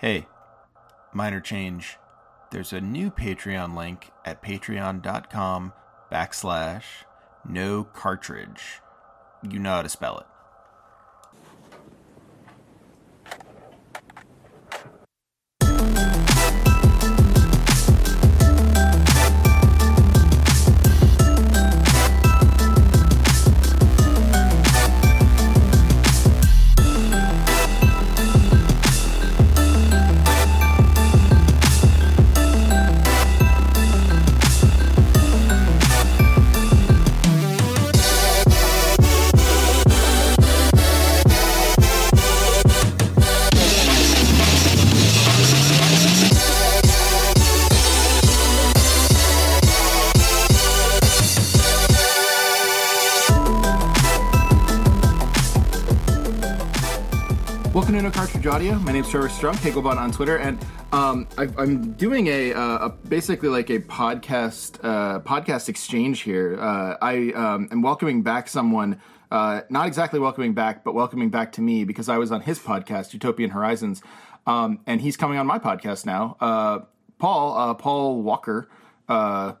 Hey, minor change. There's a new Patreon link at patreon.com backslash no cartridge. You know how to spell it. Audio. My name's Trevor Strunk, Hagglebot on Twitter, and um, I, I'm doing a, uh, a basically like a podcast uh, podcast exchange here. Uh, I um, am welcoming back someone, uh, not exactly welcoming back, but welcoming back to me because I was on his podcast, Utopian Horizons, um, and he's coming on my podcast now. Uh, Paul uh, Paul Walker. Uh,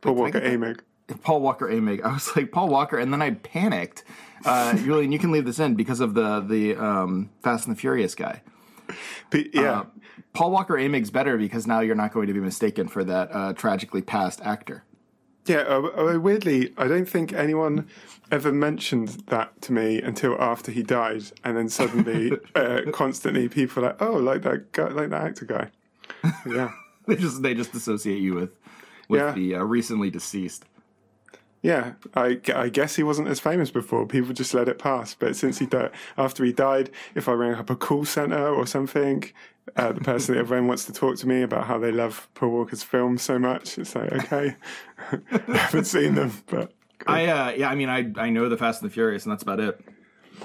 Paul Walker? Emig. Paul Walker Emig. I was like Paul Walker, and then I panicked. Uh, Julian, you can leave this in because of the the um, Fast and the Furious guy. Yeah, Uh, Paul Walker Emig's better because now you're not going to be mistaken for that uh, tragically passed actor. yeah. Uh, uh, weirdly, I don't think anyone ever mentioned that to me until after he died, and then suddenly, uh, constantly, people are like, "Oh, like that guy, like that actor guy." Yeah, They just they just associate you with with Yeah. the uh, recently deceased. Yeah. I, I guess he wasn't as famous before. People just let it pass. But since he died, after he died, if I rang up a call center or something, uh, the person that everyone wants to talk to me about how they love Paul Walker's films so much, it's like, okay, I haven't seen them, but I uh, yeah, I mean I I know the Fast and the Furious, and that's about it.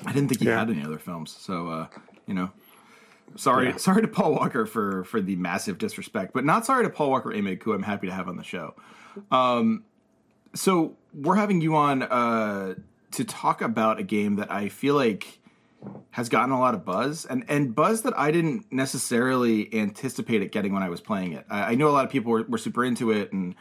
I didn't think he Yeah. had any other films, so uh, you know. Sorry, sorry to Paul Walker for for the massive disrespect, but not sorry to Paul Walker Emig, who I'm happy to have on the show. Um, so we're having you on uh, to talk about a game that I feel like has gotten a lot of buzz and and buzz that I didn't necessarily anticipate it getting when I was playing it. I, I know a lot of people were, were super into it and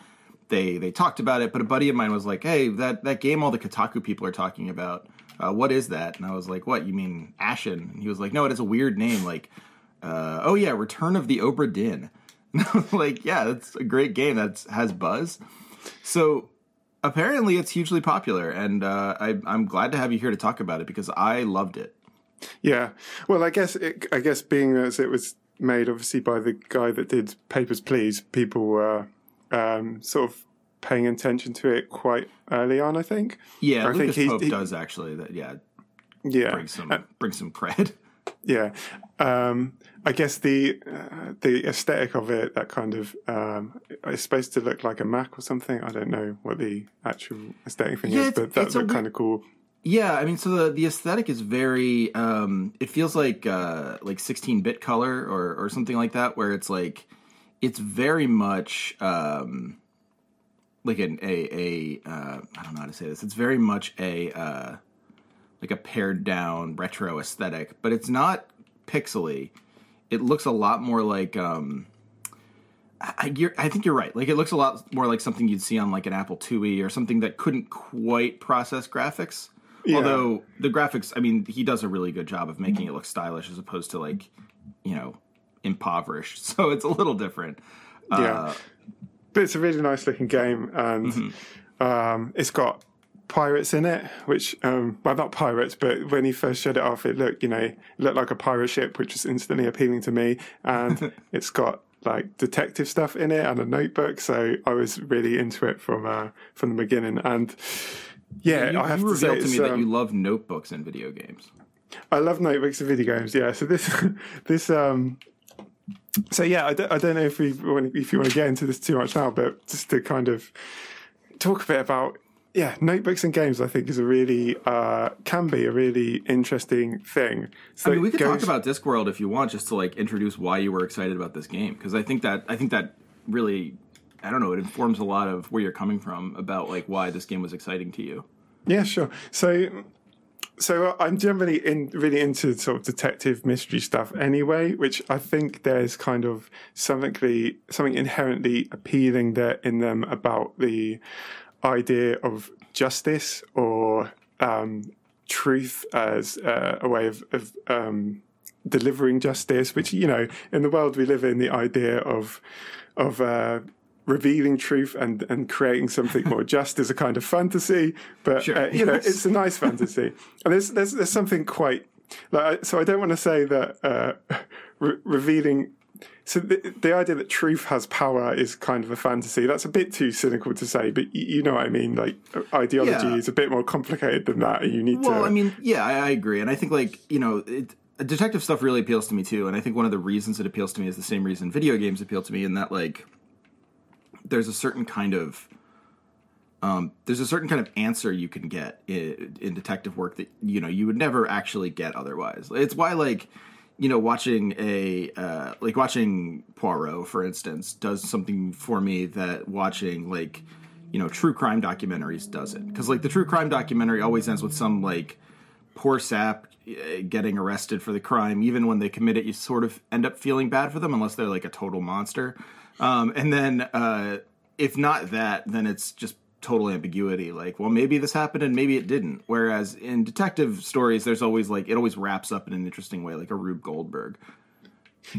they they talked about it, but a buddy of mine was like, "Hey, that that game all the Kotaku people are talking about, uh, what is that?" And I was like, "What? You mean Ashen?" And he was like, "No, it has a weird name, like, uh, oh yeah, Return of the Obra Dinn." Like, "Yeah, that's a great game that has buzz." So apparently, it's hugely popular, and uh, I, I'm glad to have you here to talk about it because I loved it. Yeah. Well, I guess it, I guess being as it was made obviously by the guy that did Papers Please, people were um, sort of paying attention to it quite early on. I think. Yeah, I Lucas think he- Pope he- does actually. That yeah, Yeah. bring some Uh, bring some cred. yeah. Um, I guess the uh, the aesthetic of it, that kind of, um, it's supposed to look like a Mac or something. I don't know what the actual aesthetic thing Yeah, is, but that looked kind of cool. Yeah, I mean, so the the aesthetic is very. Um, it feels like uh, like 16 bit color or or something like that, where it's like it's very much um, like an a a uh, I don't know how to say this. It's very much a uh, like a pared down retro aesthetic, but it's not pixely. It looks a lot more like. Um, I, you're, I think you're right. Like it looks a lot more like something you'd see on like an Apple IIe or something that couldn't quite process graphics. Although the graphics, I mean, he does a really good job of making it look stylish as opposed to like, you know, impoverished. So it's a little different. Yeah. Uh, but it's a really nice looking game, and Mm-hmm. um, it's got pirates in it. Which, um, well, not pirates, but when he first showed it off, it looked, you know, it looked like a pirate ship, which was instantly appealing to me. And it's got like detective stuff in it and a notebook, so I was really into it from uh, from the beginning. And yeah, you, I have you to say, revealed to me that um, you love notebooks in video games. I love notebooks and video games. Yeah, so this this um. So yeah, I don't, I don't know if we if you want to get into this too much now, but just to kind of talk a bit about yeah, notebooks and games. I think is a really uh, can be a really interesting thing. So I mean, we could goes- talk about Discworld if you want, just to like introduce why you were excited about this game, because I think that I think that really, I don't know, it informs a lot of where you're coming from about like why this game was exciting to you. Yeah, sure. So, so I'm generally in really into sort of detective mystery stuff anyway, which I think there's kind of something something inherently appealing there in them about the idea of justice or um, truth as uh, a way of, of um, delivering justice. Which you know, in the world we live in, the idea of of uh, revealing truth and and creating something more just is a kind of fantasy. But sure. uh, you know, it's a nice fantasy, and there's there's there's something quite like so. I don't want to say that uh, re- revealing. So the, the idea that truth has power is kind of a fantasy. That's a bit too cynical to say, but you, you know what I mean. Like ideology yeah. is a bit more complicated than that. You need well, to. Well, I mean, yeah, I, I, agree, and I think like you know, it, detective stuff really appeals to me too. And I think one of the reasons it appeals to me is the same reason video games appeal to me, in that like there's a certain kind of um, there's a certain kind of answer you can get in, in, detective work that you know you would never actually get otherwise. It's why like you know watching a uh, like watching Poirot for instance does something for me that watching like you know true crime documentaries doesn't because like the true crime documentary always ends with some like poor sap uh, getting arrested for the crime even when they commit it you sort of end up feeling bad for them unless they're like a total monster. Um, and then uh, if not that, then it's just total ambiguity. Like, well, maybe this happened and maybe it didn't. Whereas in detective stories, there's always like it always wraps up in an interesting way, like a Rube Goldberg.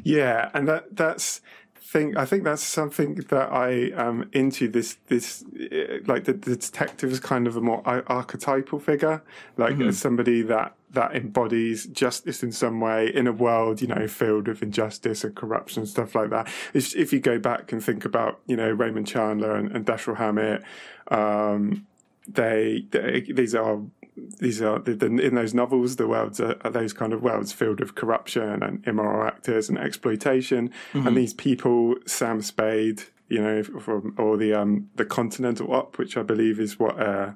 Yeah, and that that's think I think that's something that I am into. This this uh, like the, the detective is kind of a more archetypal figure, like mm-hmm. somebody that that embodies justice in some way in a world you know filled with injustice and corruption and stuff like that. If, if you go back and think about you know Raymond Chandler and, and Dashiell Hammett, um, they, they these are these are the, the, in those novels the worlds are, are, those kind of worlds filled with corruption and immoral actors and exploitation. Mm-hmm. and these people sam spade you know from or the um the continental op which i believe is what uh,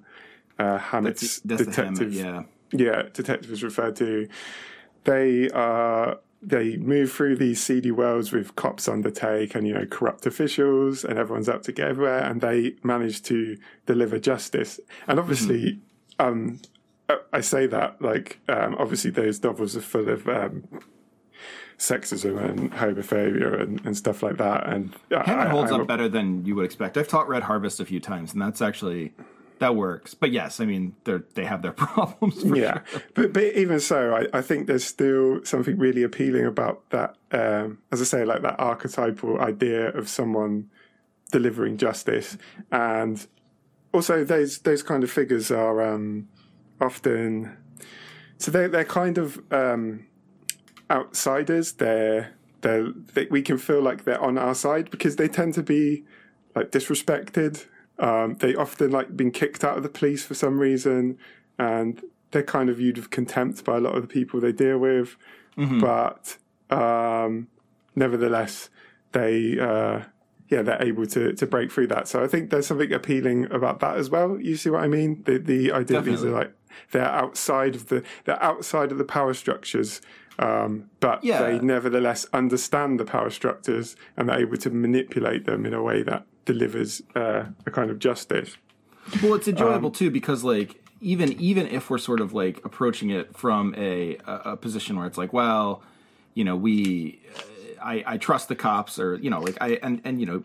uh hammett's that's, that's detective Hammett, yeah. Yeah detective is referred to. They are they move through these seedy worlds with cops undertake and you know corrupt officials and everyone's up to get everywhere and they manage to deliver justice. And obviously mm-hmm. um, I say that like um, obviously those novels are full of um, sexism and homophobia and, and, stuff like that. And Hammett holds I, up better than you would expect. I've taught Red Harvest a few times, and that's actually that works. But yes, I mean they they have their problems. yeah, sure. but but even so, I, I think there's still something really appealing about that. Um, as I say, like that archetypal idea of someone delivering justice, and also those those kind of figures are um, often so they're they're kind of um, outsiders. They're they're they, we can feel like they're on our side because they tend to be like disrespected. Um, they often like been kicked out of the police for some reason, and they're kind of viewed with contempt by a lot of the people they deal with. Mm-hmm. But um, nevertheless, they uh, yeah, they're able to to break through that. So I think there's something appealing about that as well. You see what I mean? The the idea Definitely. these are like they're outside of the they're outside of the power structures, um, but yeah. they nevertheless understand the power structures and they're able to manipulate them in a way that delivers uh, a kind of justice. Well, it's enjoyable um, too because like even even if we're sort of like approaching it from a a position where it's like, well, you know, we I, I trust the cops or you know like I and and you know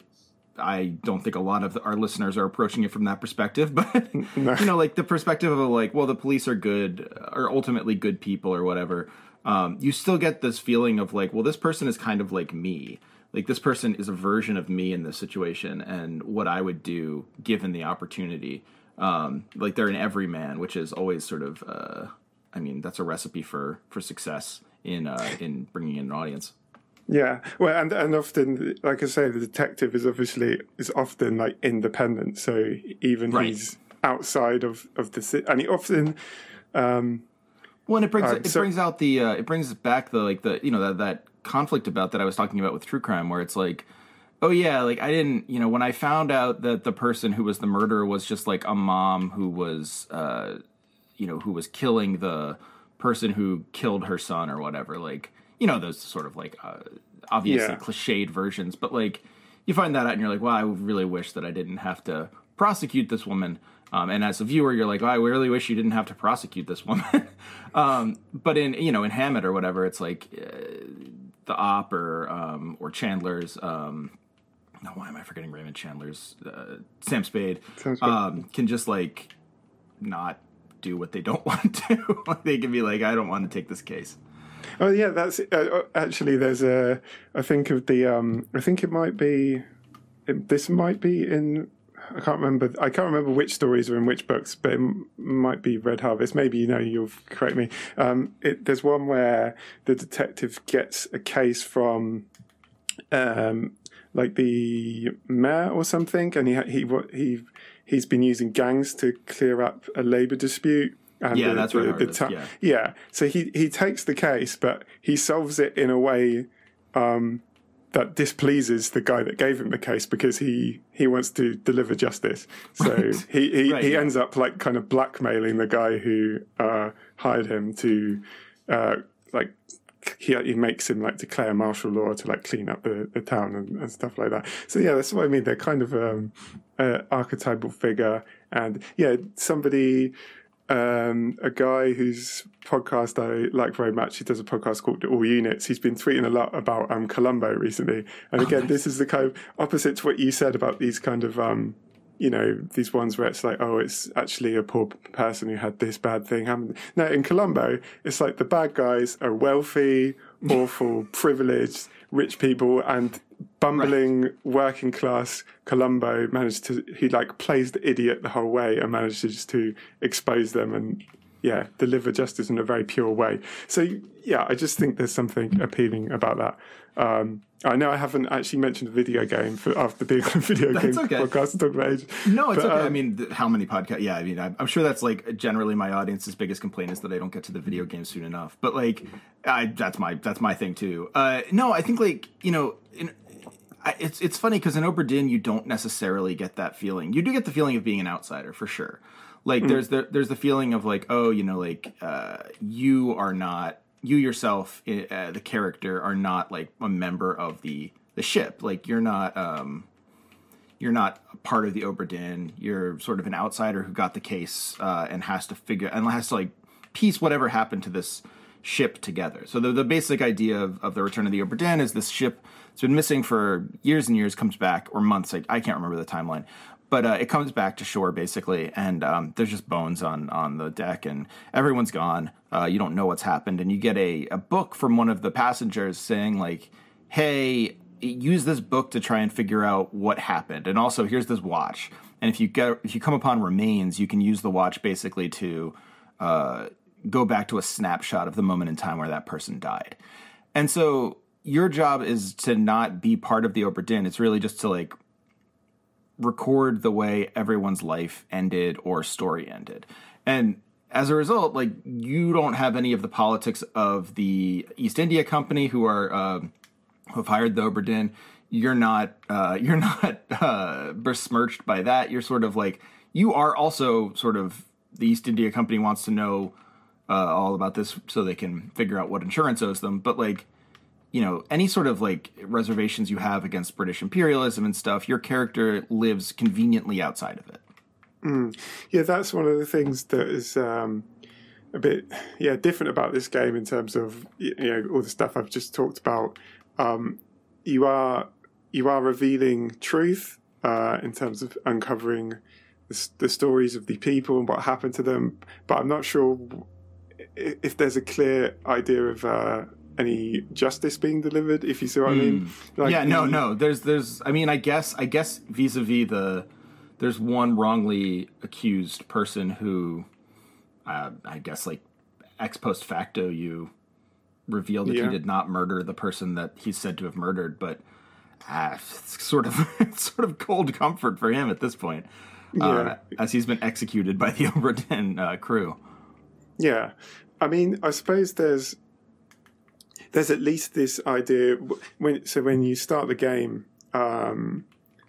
I don't think a lot of our listeners are approaching it from that perspective, but no. you know, like the perspective of like, well, the police are good, are ultimately good people or whatever. Um, you still get this feeling of like, well, this person is kind of like me. Like this person is a version of me in this situation, and what I would do given the opportunity. Um, like they're an everyman, which is always sort of, uh, I mean, that's a recipe for for success in uh, in bringing in an audience. Yeah, well, and and often, like I say, the detective is obviously is often like independent, so even right. he's outside of of the city, and he often. Um, well, and it brings it so, brings out the uh, it brings back the like the you know that that conflict about that I was talking about with true crime, where it's like, oh yeah, like I didn't you know when I found out that the person who was the murderer was just like a mom who was uh, you know who was killing the person who killed her son or whatever, like you know those sort of like uh, obviously yeah. cliched versions, but like you find that out and you're like, well, I really wish that I didn't have to prosecute this woman. Um, and as a viewer, you're like, oh, I really wish you didn't have to prosecute this woman. um, but in you know in Hammett or whatever, it's like uh, the op or um, or Chandler's. Um, no, why am I forgetting Raymond Chandler's uh, Sam Spade? Sam Spade. Um, can just like not do what they don't want to do. they can be like, I don't want to take this case. Oh yeah, that's uh, actually there's a. I think of the. Um, I think it might be. It, this might be in. I can't remember. I can't remember which stories are in which books, but it might be Red Harvest. Maybe you know. You'll correct me. Um, it, there's one where the detective gets a case from, um, like the mayor or something, and he he he he's been using gangs to clear up a labor dispute. And Yeah, the, that's the, the ta- yeah. yeah. So he he takes the case, but he solves it in a way um, that displeases the guy that gave him the case because he he wants to deliver justice. So Right. he he, Right, he yeah. ends up like kind of blackmailing the guy who uh, hired him to uh, like. He, he makes him like declare martial law to like clean up the, the town and, and stuff like that. So yeah, that's what I mean. They're kind of um, uh, archetypal figure, and yeah, somebody um, a guy whose podcast I like very much. He does a podcast called All Units. He's been tweeting a lot about um, Columbo recently. And again, this is the kind of opposite to what you said about these kind of, um, you know, these ones where it's like, oh, it's actually a poor person who had this bad thing happen. No, in Columbo, it's like the bad guys are wealthy, awful, privileged, rich people, and bumbling working class Columbo managed to he like plays the idiot the whole way and manages to expose them and yeah deliver justice in a very pure way so yeah i just think there's something appealing about that um I know I haven't actually mentioned a video game for after being on a video game okay. podcast and talking about age. No, it's But, okay. I um, mean, th- how many podcasts? Yeah, I mean, I'm, I'm sure that's like generally my audience's biggest complaint is that I don't get to the video game soon enough. But like, I that's my that's my thing too. Uh, no, I think like you know, in, I, it's it's funny because in Obra Dinn you don't necessarily get that feeling. You do get the feeling of being an outsider for sure. Like there's the there's the feeling of like oh you know like uh, you are not you yourself uh, the character are not like a member of the the ship. Like you're not. um you're not a part of the Obra Dinn. You're sort of an outsider who got the case uh, and has to figure and has to like piece whatever happened to this ship together. So the the basic idea of, of the Return of the Obra Dinn is this ship that's been missing for years and years comes back or months. I, I can't remember the timeline, but uh, it comes back to shore basically, and um, there's just bones on on the deck, and everyone's gone. Uh, you don't know what's happened, and you get a a book from one of the passengers saying like, "Hey." use this book to try and figure out what happened and also here's this watch and if you get if you come upon remains you can use the watch basically to uh, go back to a snapshot of the moment in time where that person died and so your job is to not be part of the Obra Dinn. It's really just to like record the way everyone's life ended or story ended. And as a result, like you don't have any of the politics of the East India Company who are uh, who have hired the Obra Dinn. You're not uh, you're not uh, besmirched by that. You're sort of like you are also sort of the East India Company wants to know uh, all about this so they can figure out what insurance owes them. But like you know any sort of like reservations you have against British imperialism and stuff, your character lives conveniently outside of it. Yeah, that's one of the things that is um, a bit yeah different about this game in terms of you know all the stuff I've just talked about. Um, you are you are revealing truth uh, in terms of uncovering the, the stories of the people and what happened to them, but I'm not sure if there's a clear idea of uh, any justice being delivered. If you see what I mean? Like yeah, no, no. There's, there's. I mean, I guess, I guess vis-a-vis the, there's one wrongly accused person who, uh, I guess, like ex post facto, you reveal that Yeah. he did not murder the person that he's said to have murdered, but uh, it's sort of, it's sort of cold comfort for him at this point, uh, as he's been executed by the Obra Dinn uh, crew. Yeah, I mean, I suppose there's there's at least this idea when so when you start the game. Um,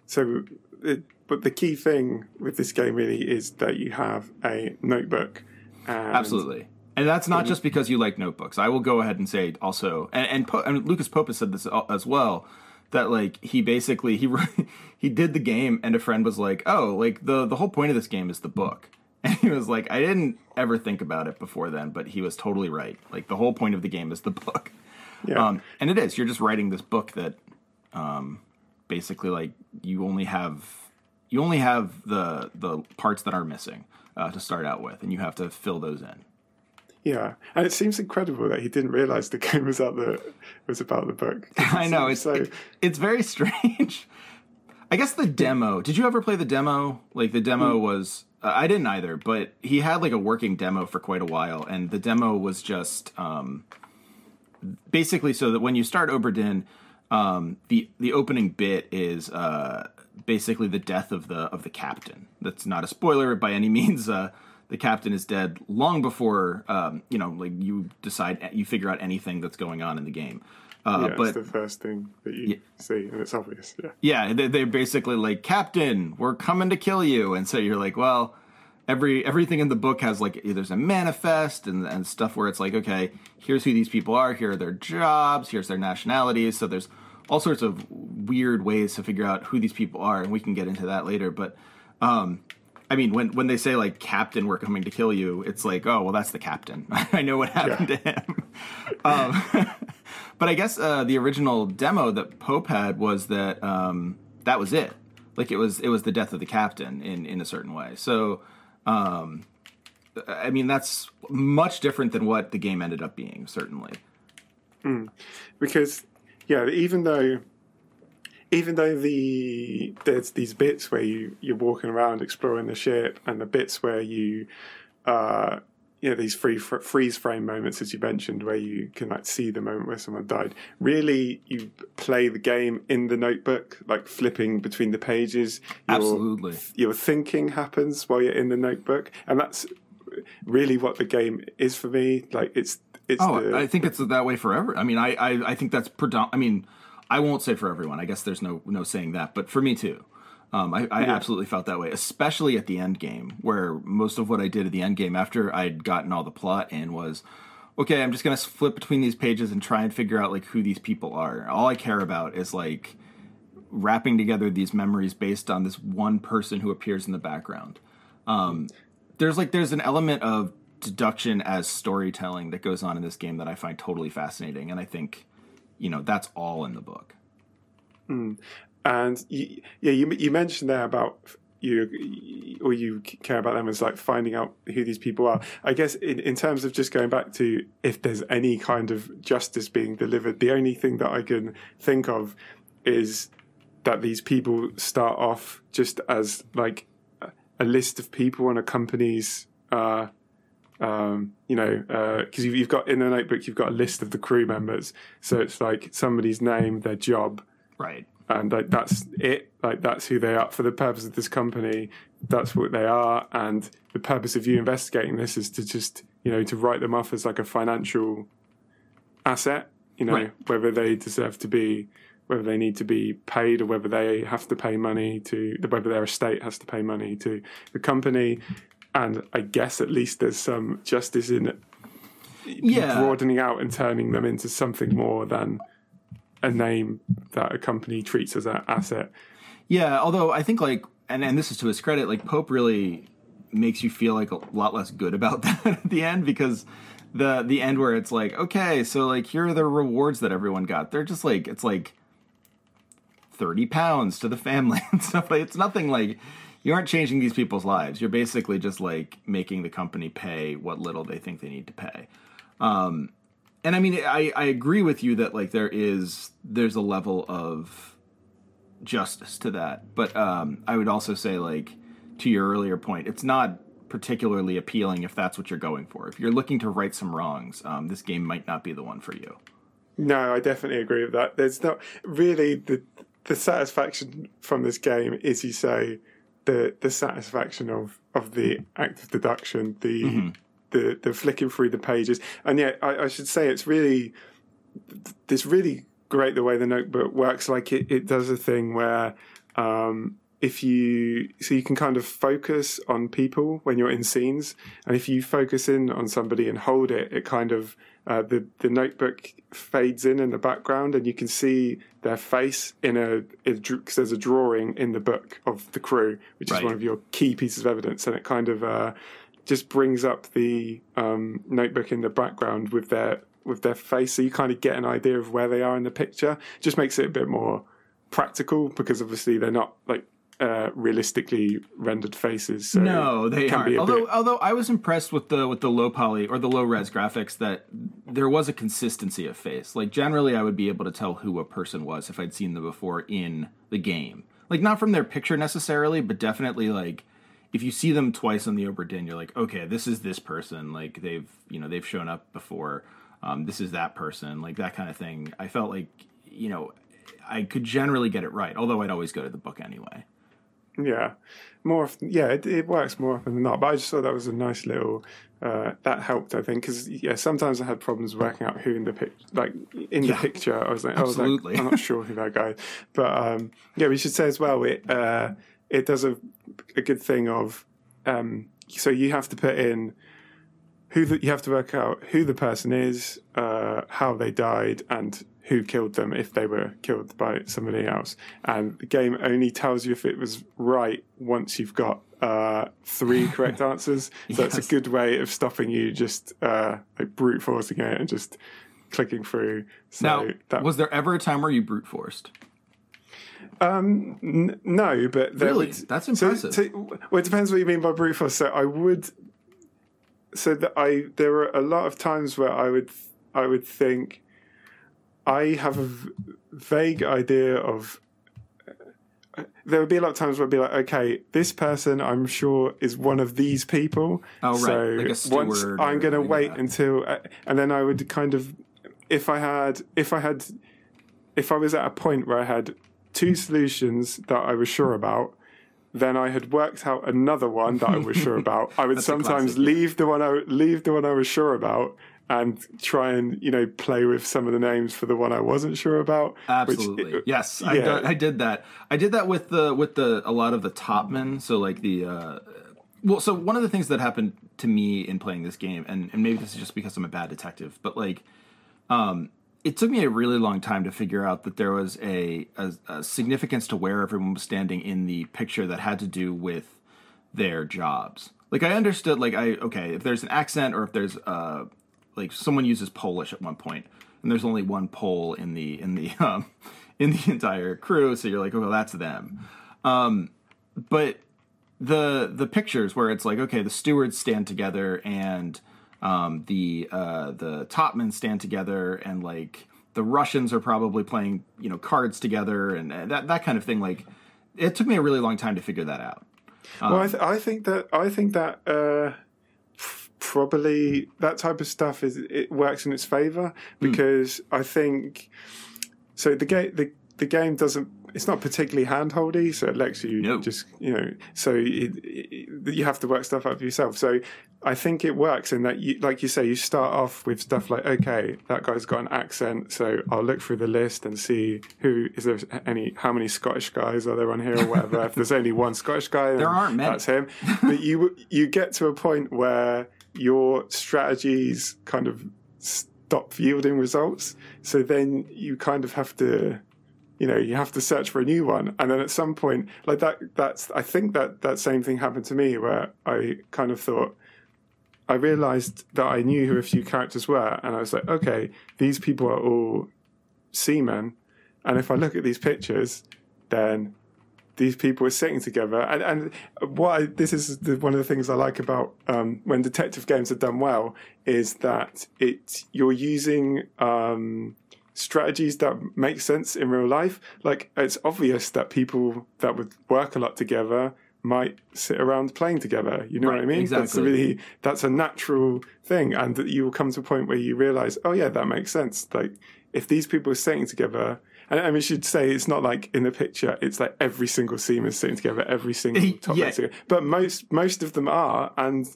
so, it, but the key thing with this game really is that you have a notebook. And Absolutely. And that's not just because you like notebooks. I will go ahead and say also, and and, po- and Lucas Pope has said this as well, that like he basically he he did the game and a friend was like, "Oh, like the the whole point of this game is the book." And he was like, "I didn't ever think about it before then, but he was totally right. Like the whole point of the game is the book." Yeah. Um, and it is. You're just writing this book that um, basically like you only have you only have the the parts that are missing uh, to start out with, and you have to fill those in. Yeah, and it seems incredible that he didn't realize the game was out the was about the book. I know it's so. it- it's very strange. I guess the demo. Did you ever play the demo? Like the demo was. Uh, I didn't either, but he had like a working demo for quite a while, and the demo was just um, basically so that when you start Obra Dinn, um, the the opening bit is uh, basically the death of the of the captain. That's not a spoiler by any means. Uh, the captain is dead long before um, you know, like you decide you figure out anything that's going on in the game. Uh, yeah, but it's the first thing that you see, and it's obvious. Yeah, yeah, they're basically like, Captain, we're coming to kill you, and so you're like, well, every everything in the book has like there's a manifest and, and stuff where it's like, okay, here's who these people are, here are their jobs, here's their nationalities, so there's all sorts of weird ways to figure out who these people are, and we can get into that later, but. um I mean, when, when they say like Captain, we're coming to kill you, it's like, oh well, that's the captain. I know what happened to him. um, but I guess uh, the original demo that Pope had was that um, that was it. Like it was it was the death of the captain in in a certain way. So, um, I mean, that's much different than what the game ended up being. Certainly. because yeah, even though even though the there's these bits where you you're walking around exploring the ship, and the bits where you uh you know these free fr- freeze frame moments as you mentioned where you can like see the moment where someone died really you play the game in the notebook like flipping between the pages Your- Absolutely. your thinking happens while you're in the notebook and that's really what the game is for me like it's it's Oh, the, I think it's that way forever. I mean, I I, I think that's predom- I mean, I won't say for everyone. I guess there's no no saying that, but for me too. Um, I, I absolutely felt that way, especially at the end game, where most of what I did at the end game after I'd gotten all the plot in was, okay, I'm just gonna flip between these pages and try and figure out like who these people are. All I care about is like wrapping together these memories based on this one person who appears in the background. Um, there's like there's an element of deduction as storytelling that goes on in this game that I find totally fascinating, and I think you know that's all in the book. And you, yeah, you you mentioned there about you or you care about them as like finding out who these people are. I guess in, in terms of just going back to if there's any kind of justice being delivered, the only thing that I can think of is that these people start off just as like a- list of people on a company's. Uh, um, you know, because you've, you've got in the notebook, you've got a list of the crew members. So it's like somebody's name, their job, Right. And like that's it like that's who they are for the purpose of this company that's what they are and the purpose of you investigating this is to just you know to write them off as like a financial asset you know Right. whether they deserve to be whether they need to be paid or whether they have to pay money to whether their estate has to pay money to the company and i guess at least there's some justice in Yeah. broadening out and turning them into something more than a name that a company treats as an asset. Yeah. Although I think like, and and this is to his credit, like Pope really makes you feel like a lot less good about that at the end because the the end where it's like, okay, so like here are the rewards that everyone got. They're just like it's like thirty pounds to the family and stuff. Like it's nothing like you aren't changing these people's lives. You're basically just like making the company pay what little they think they need to pay. Um, and I mean, I, I agree with you that like there is there's a level of justice to that, but um, I would also say like to your earlier point, it's not particularly appealing if that's what you're going for. If you're looking to right some wrongs, um, this game might not be the one for you. No, I definitely agree with that. There's not really the the satisfaction from this game is you say the the satisfaction of of the act of deduction, the the the flicking through the pages, and yet I, I should say it's really this really great the way the notebook works. Like it, it does a thing where um, if you so you can kind of focus on people when you're in scenes, and if you focus in on somebody and hold it, it kind of uh, the the notebook fades in in the background, and you can see their face in a because there's a drawing in the book of the crew, which is one of your key pieces of evidence, and it kind of uh, just brings up the um, notebook in the background with their with their face, so you kind of get an idea of where they are in the picture. Just makes it a bit more practical because obviously they're not like uh, realistically rendered faces. So No, they can be aren't. Although, bit- although I was impressed with the with the low poly or the low res graphics that there was a consistency of face. Like generally, I would be able to tell who a person was if I'd seen them before in the game. Like not from their picture necessarily, but definitely like if you see them twice on the Obra Dinn, you're like, okay, this is this person. Like they've you know they've shown up before. Um, this is that person. Like that kind of thing. I felt like you know I could generally get it right. Although I'd always go to the book anyway. Yeah, more often. Yeah, it, it works more often than not. But I just thought that was a nice little. Uh, that helped, I think, because yeah, sometimes I had problems working out who in the pic, like in Yeah. the picture. I was like, I was Absolutely. like, I'm not sure who that guy. But um, yeah, we should say as well. It uh, it does a a good thing of. Um, so you have to put in who the, you have to work out who the person is, uh, how they died, and who killed them if they were killed by somebody else. And the game only tells you if it was right once you've got uh, three correct answers. So it's Yes. a good way of stopping you just uh, like brute forcing it and just clicking through. So Now, that was there ever a time where you brute forced? Um, n- no, but Really? would- That's impressive. So, well, it depends what you mean by brute force. So I would. So that I there were a lot of times where I would I would think I have a v- vague idea of. There would be a lot of times where I'd be like, okay, this person I'm sure is one of these people. Oh, right. So Like a once I'm going to wait until, uh, and then I would kind of, if I had, if I had, if I was at a point where I had two solutions that I was sure about, then I had worked out another one that I was sure about. I would sometimes classic. leave the one I leave the one I was sure about and try and you know play with some of the names for the one I wasn't sure about. Absolutely. yes, I, yeah. I did that. I did that with the with the a lot of the top men. So like the uh, well, so one of the things that happened to me in playing this game, and and maybe this is just because I'm a bad detective, but like, um, it took me a really long time to figure out that there was a, a, a significance to where everyone was standing in the picture that had to do with their jobs. Like I understood, like I okay, if there's an accent or if there's uh like someone uses Polish at one point, and there's only one Pole in the in the um in the entire crew, so you're like, oh, well, that's them. Um, but the the pictures where it's like, okay, the stewards stand together and um, the uh, the topmen stand together, and like the Russians are probably playing you know cards together, and uh, that that kind of thing. Like, it took me a really long time to figure that out. well, I, th- I think that I think that uh, f- probably that type of stuff is it works in its favor because I think so. The game the the game doesn't. It's not particularly handholdy, so it lets you No. just you know. So it, it, you have to work stuff out for yourself. So I think it works in that, you, like you say, you start off with stuff like, okay, that guy's got an accent, so I'll look through the list and see who is there any, how many Scottish guys are there on here or whatever. if there's only one Scottish guy, there aren't many. That's him. but you you get to a point where your strategies kind of stop yielding results. So then you kind of have to you know you have to search for a new one. And then at some point like that that's i think that that same thing happened to me where i kind of thought i realized that i knew who a few characters were. And i was like okay these people are all seamen. And if i look at these pictures then these people are sitting together. And and what I, this is the, one of the things i like about um, when detective games are done well is that it you're using um, strategies that make sense in real life. Like it's obvious that people that would work a lot together might sit around playing together. You know what I Right, mean? That's a really that's a natural thing, and that you will come to a point where you realize, oh yeah, that makes sense. Like if these people are sitting together. And I mean, we should say it's not like in the picture. It's like every single seam is sitting together, every single top Yeah. together. But most most of them are, and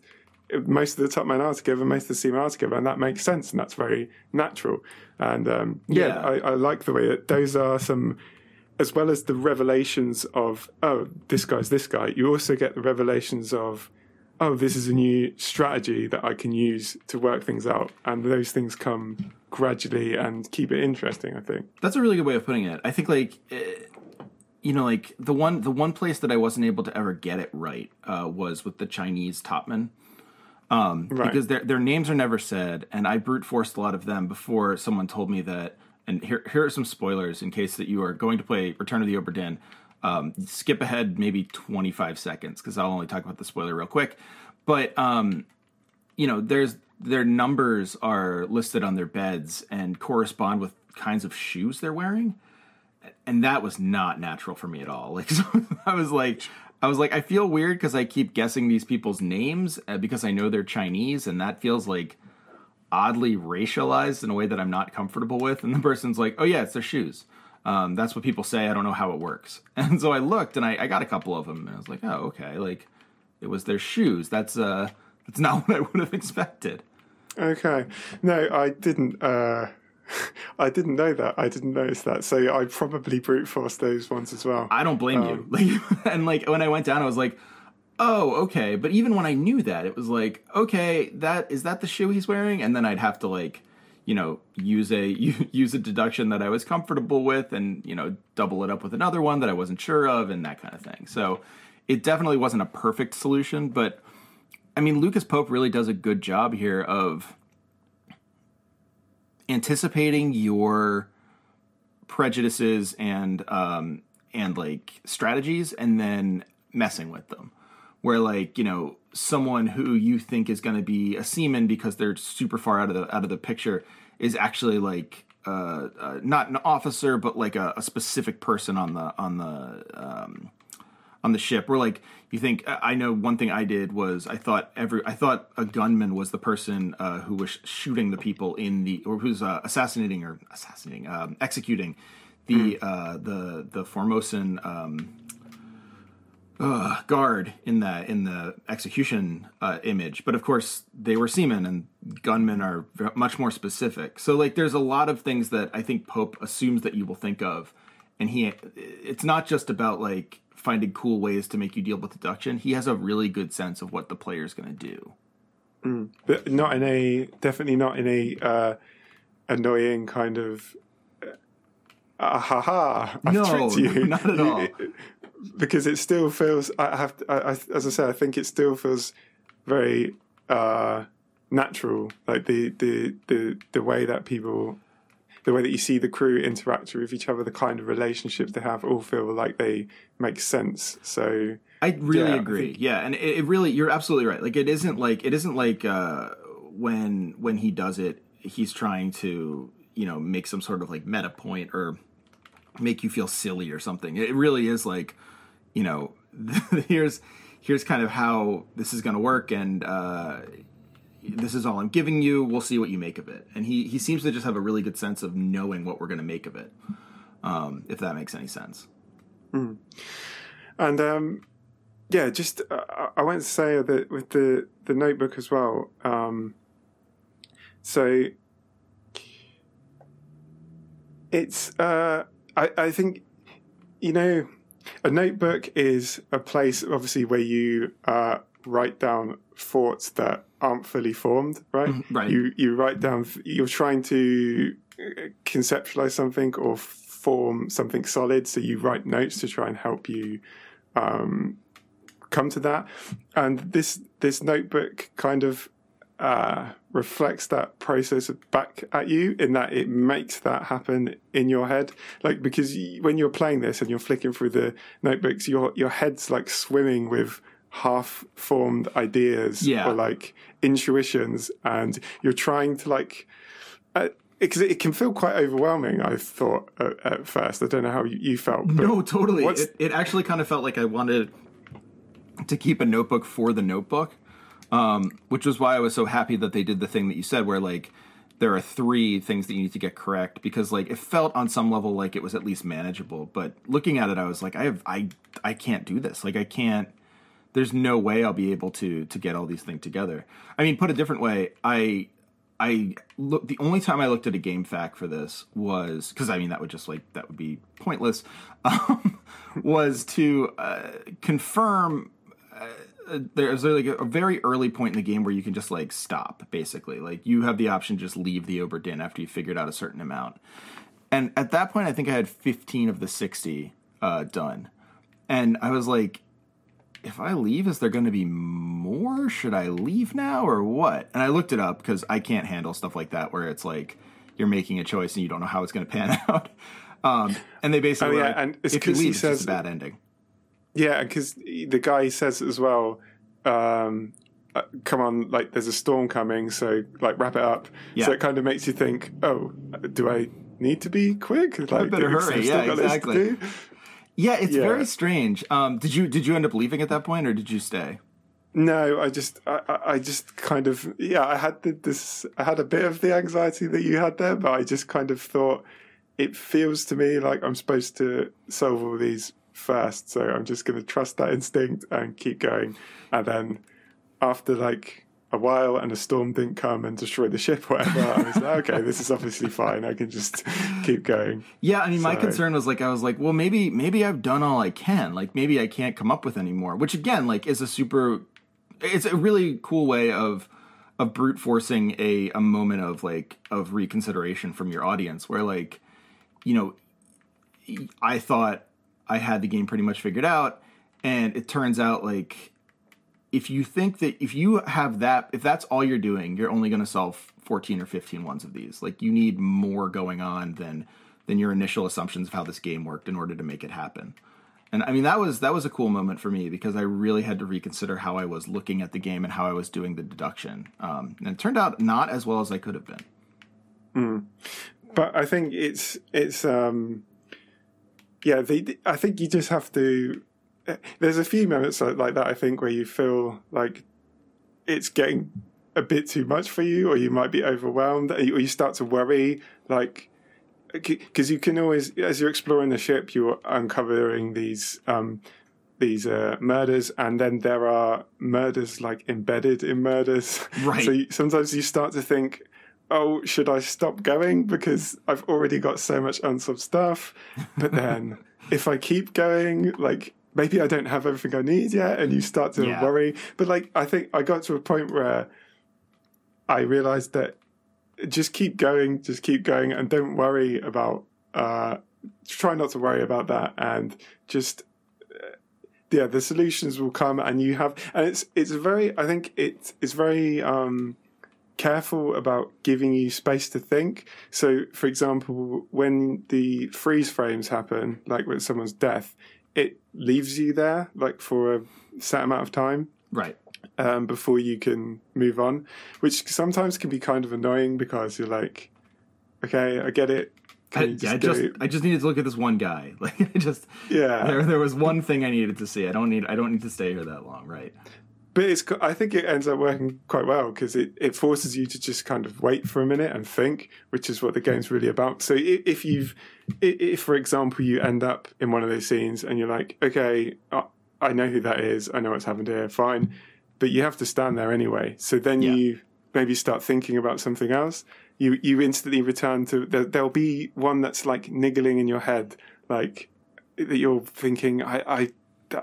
most of the top men are together, most of the seam are together, and that makes sense, and that's very natural. And um, yeah, Yeah. I, I like the way that those are some as well as the revelations of oh this guy's this guy, you also get the revelations of oh this is a new strategy that I can use to work things out, and those things come gradually and keep it interesting. I think That's a really good way of putting it. I think like eh, you know like the one the one place that I wasn't able to ever get it right uh, was with the Chinese topmen. Um, Right. because their their names are never said, and I brute forced a lot of them before someone told me that. And here here are some spoilers in case that you are going to play Return of the Obra Dinn. Um, skip ahead maybe 25 seconds because I'll only talk about the spoiler real quick. But um, you know, there's their numbers are listed on their beds and correspond with kinds of shoes they're wearing, and that was not natural for me at all. Like, so I was like, I was like, I feel weird because I keep guessing these people's names uh, because I know they're Chinese, and that feels like oddly racialized in a way that I'm not comfortable with. And the person's like, oh yeah, it's their shoes. Um, that's what people say. I don't know how it works. And so I looked and I, I got a couple of them and I was like, oh, okay. Like it was their shoes. That's, uh, that's not what I would have expected. Okay. No, I didn't. Uh, I didn't know that. I didn't notice that. So I probably brute forced those ones as well. I don't blame you. Um, like, and like when I went down, I was like, oh, okay. But even when I knew that, it was like, okay, that is that the shoe he's wearing, and then I'd have to like, you know, use a use a deduction that I was comfortable with, and you know, double it up with another one that I wasn't sure of, and that kind of thing. So it definitely wasn't a perfect solution, but I mean, Lucas Pope really does a good job here of anticipating your prejudices and um and like strategies and then messing with them. Where like you know someone who you think is going to be a seaman because they're super far out of the out of the picture is actually like uh, uh not an officer but like a, a specific person on the on the um on the ship where like you think i know one thing i did was i thought every i thought a gunman was the person uh, who was shooting the people in the or who's uh, assassinating or assassinating um, executing the uh, the the formosan um, uh, guard in the in the execution uh, image. But of course they were seamen and gunmen are ve- much more specific. So like there's a lot of things that i think pope assumes that you will think of. And he it's not just about like finding cool ways to make you deal with deduction he has a really good sense of what the player's going to do but not in a definitely not in a uh, annoying kind of uh, ah, ha ha I've No, tricked you. not at all. because it still feels I have to, I, I, as I said I think it still feels very uh, natural. Like the, the the the way that people the way that you see the crew interact with each other the kind of relationships they have all feel like they make sense so I really Yeah, I agree. think- yeah, and it, it really you're absolutely right. Like it isn't like it isn't like uh when when he does it, he's trying to, you know, make some sort of like meta point or make you feel silly or something. It really is like, you know, here's here's kind of how this is going to work and uh this is all I'm giving you. We'll see what you make of it. And he he seems to just have a really good sense of knowing what we're going to make of it. Um if that makes any sense. And um, yeah, just uh, I- went to say that with the the notebook as well. Um, so it's uh, I I think you know a notebook is a place obviously where you uh, write down thoughts that aren't fully formed, right? right. You you write down. You're trying to conceptualize something or form something solid, so you write notes to try and help you um, come to that. And this this notebook kind of uh, reflects that process back at you in that it makes that happen in your head. Like because when you're playing this and you're flicking through the notebooks, your your head's like swimming with half formed ideas Yeah. or like intuitions, and you're trying to like. Uh, because it, can feel quite overwhelming. I thought at, at first. I don't know how you, you felt. But No, totally. It, it actually kind of felt like I wanted to keep a notebook for the notebook, um, which was why I was so happy that they did the thing that you said, where like there are three things that you need to get correct because like it felt on some level like it was at least manageable. But looking at it, I was like, I have I I can't do this. Like I can't. There's no way I'll be able to to get all these things together. I mean, put a different way, I I look the only time I looked at a game fact for this was because I mean that would just like that would be pointless. Um, was to uh, confirm uh, there's like a very early point in the game where you can just like stop basically like you have the option to just leave the Obra Dinn after you figured out a certain amount and at that point i think i had 15 of the 60 uh, done and i was like if i leave is there going to be more should i leave now or what and i looked it up because i can't handle stuff like that where it's like you're making a choice and you don't know how it's going to pan out um, and they basically Oh, yeah, like, and it's if you leave it's just a bad ending Yeah, because the guy says as well, um, uh, come on, like there's a storm coming, so like wrap it up. Yeah. So it kind of makes you think, oh, do I need to be quick? Like, better hurry. Yeah, got this to exactly. Yeah it's Yeah. very strange um, did you did you end up leaving at that point or did you stay No, I just, I, I- I just kind of, yeah, I had the, this, I had a bit of the anxiety that you had there, but I just kind of thought it feels to me like I'm supposed to solve all these first, so I'm just going to trust that instinct and keep going. And then after like a while and a storm didn't come and destroy the ship, or whatever, I was like, okay, this is obviously fine. I can just keep going. Yeah, I mean, my concern was like, I was like, well, maybe, maybe I've done all I can. Like, maybe I can't come up with any more. Which again, like, is a super, it's a really cool way of of brute forcing a a moment of like of reconsideration from your audience, where like, you know, I thought I had the game pretty much figured out, and it turns out like if you think that if you have that if that's all you're doing you're only going to solve 14 or 15 ones of these. Like you need more going on than than your initial assumptions of how this game worked in order to make it happen. And i mean that was that was a cool moment for me because i really had to reconsider how i was looking at the game and how i was doing the deduction. Um, and it turned out not as well as i could have been. But I think it's it's um yeah the, I think you just have to there's a few moments like, like that I think where you feel like it's getting a bit too much for you or you might be overwhelmed or you start to worry like because you can always as you're exploring the ship you're uncovering these um these uh, murders and then there are murders like embedded in murders Right. so you, sometimes you start to think oh, should I stop going because I've already got so much unsolved stuff? But then if I keep going, like maybe I don't have everything I need yet, and you start to Yeah. worry. But like I think I got to a point where I realized that just keep going, just keep going, and don't worry about. Uh, try not to worry about that, and just uh, yeah, the solutions will come, and you have, and it's it's very. I think it it's very. um careful about giving you space to think. So, for example, when the freeze frames happen, like with someone's death, it leaves you there like for a set amount of time right um, before you can move on, which sometimes can be kind of annoying because you're like, okay, I get it. I, yeah, I go- just I just needed to look at this one guy. Like I just yeah. there there was one thing I needed to see. I don't need I don't need to stay here that long, right? But it's, I think it ends up working quite well because it, it forces you to just kind of wait for a minute and think, which is what the game's really about. So if you've, if for example you end up in one of those scenes and you're like, okay, I, know who that is, I know what's happened here, fine, but you have to stand there anyway. So then Yeah. you maybe start thinking about something else. You you instantly return to there, there'll be one that's like niggling in your head, like that you're thinking, I, I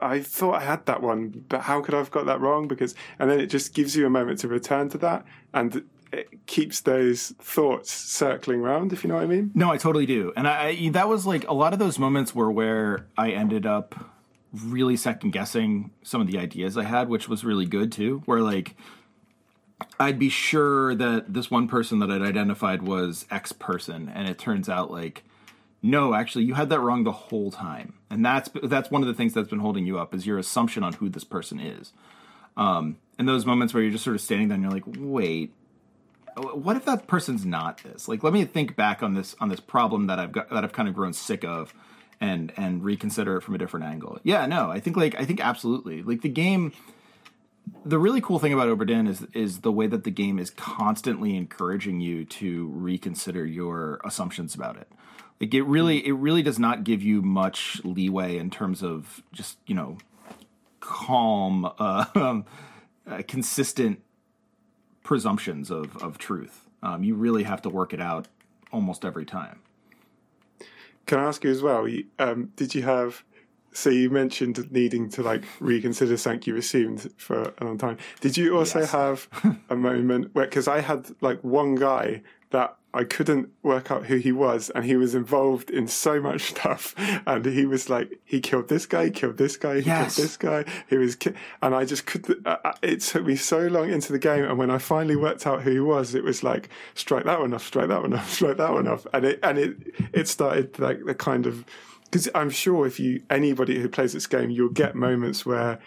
I thought I had that one, but how could I have got that wrong? Because and then it just gives you a moment to return to that, and it keeps those thoughts circling around. If you know what I mean. No, I totally do. And I, I that was like a lot of those moments were where I ended up really second guessing some of the ideas I had, which was really good too. Where like I'd be sure that this one person that I'd identified was X person, and it turns out like no, actually you had that wrong the whole time. And that's that's one of the things that's been holding you up is your assumption on who this person is. Um, and those moments where you're just sort of standing there and you're like, wait, what if that person's not this? Like, let me think back on this on this problem that I've got that I've kind of grown sick of, and and reconsider it from a different angle. Yeah, no, I think like I think absolutely like the game. The really cool thing about Obra Dinn is is the way that the game is constantly encouraging you to reconsider your assumptions about it. Like it really it really does not give you much leeway in terms of just you know calm, uh, um, uh, consistent presumptions of of truth. Um, you really have to work it out almost every time. Can I ask you as well? Um, did you have? So you mentioned needing to like reconsider something you assumed for a long time. Did you also yes. have a moment where? Because I had like one guy that I couldn't work out who he was, and he was involved in so much stuff. And he was like, he killed this guy, killed this guy, he yes. killed this guy. He was, ki-. and I just could. Uh, uh, it took me so long into the game, and when I finally worked out who he was, it was like, strike that one off, strike that one off, strike that one off, and it and it it started like the kind of because I'm sure if you anybody who plays this game, you'll get moments where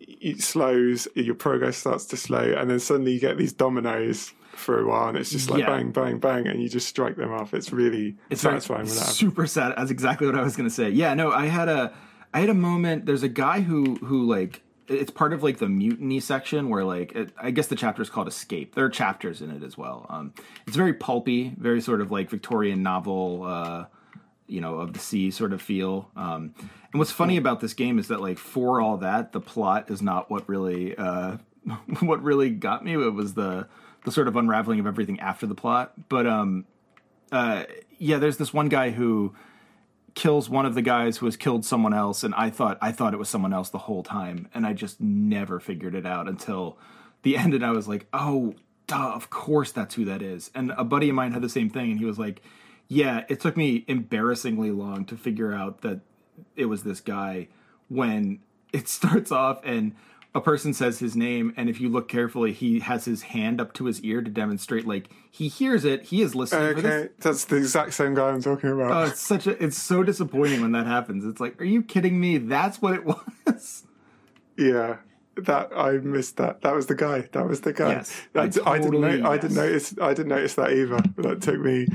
it slows, your progress starts to slow, and then suddenly you get these dominoes for a while, and it's just like yeah. bang, bang, bang, and you just strike them off. It's really it's satisfying. super sad. That's exactly what I was going to say. Yeah, no, I had a, I had a moment. There's a guy who who like it's part of like the mutiny section where like it, I guess the chapter is called Escape. There are chapters in it as well. Um, it's very pulpy, very sort of like Victorian novel, uh, you know, of the sea sort of feel. Um, and what's funny about this game is that like for all that, the plot is not what really uh, what really got me. It was the the sort of unraveling of everything after the plot. But um, uh, yeah, there's this one guy who kills one of the guys who has killed someone else, and I thought I thought it was someone else the whole time, and I just never figured it out until the end, and I was like, oh, duh, of course that's who that is. And a buddy of mine had the same thing, and he was like, yeah, it took me embarrassingly long to figure out that it was this guy when it starts off and a person says his name and if you look carefully he has his hand up to his ear to demonstrate like he hears it he is listening okay that's the exact same guy i'm talking about oh it's such a it's so disappointing when that happens it's like are you kidding me that's what it was yeah that I missed that. That was the guy. That was the guy. Yes, I, totally, I didn't. Know, yes. I didn't notice. I didn't notice that either. That took me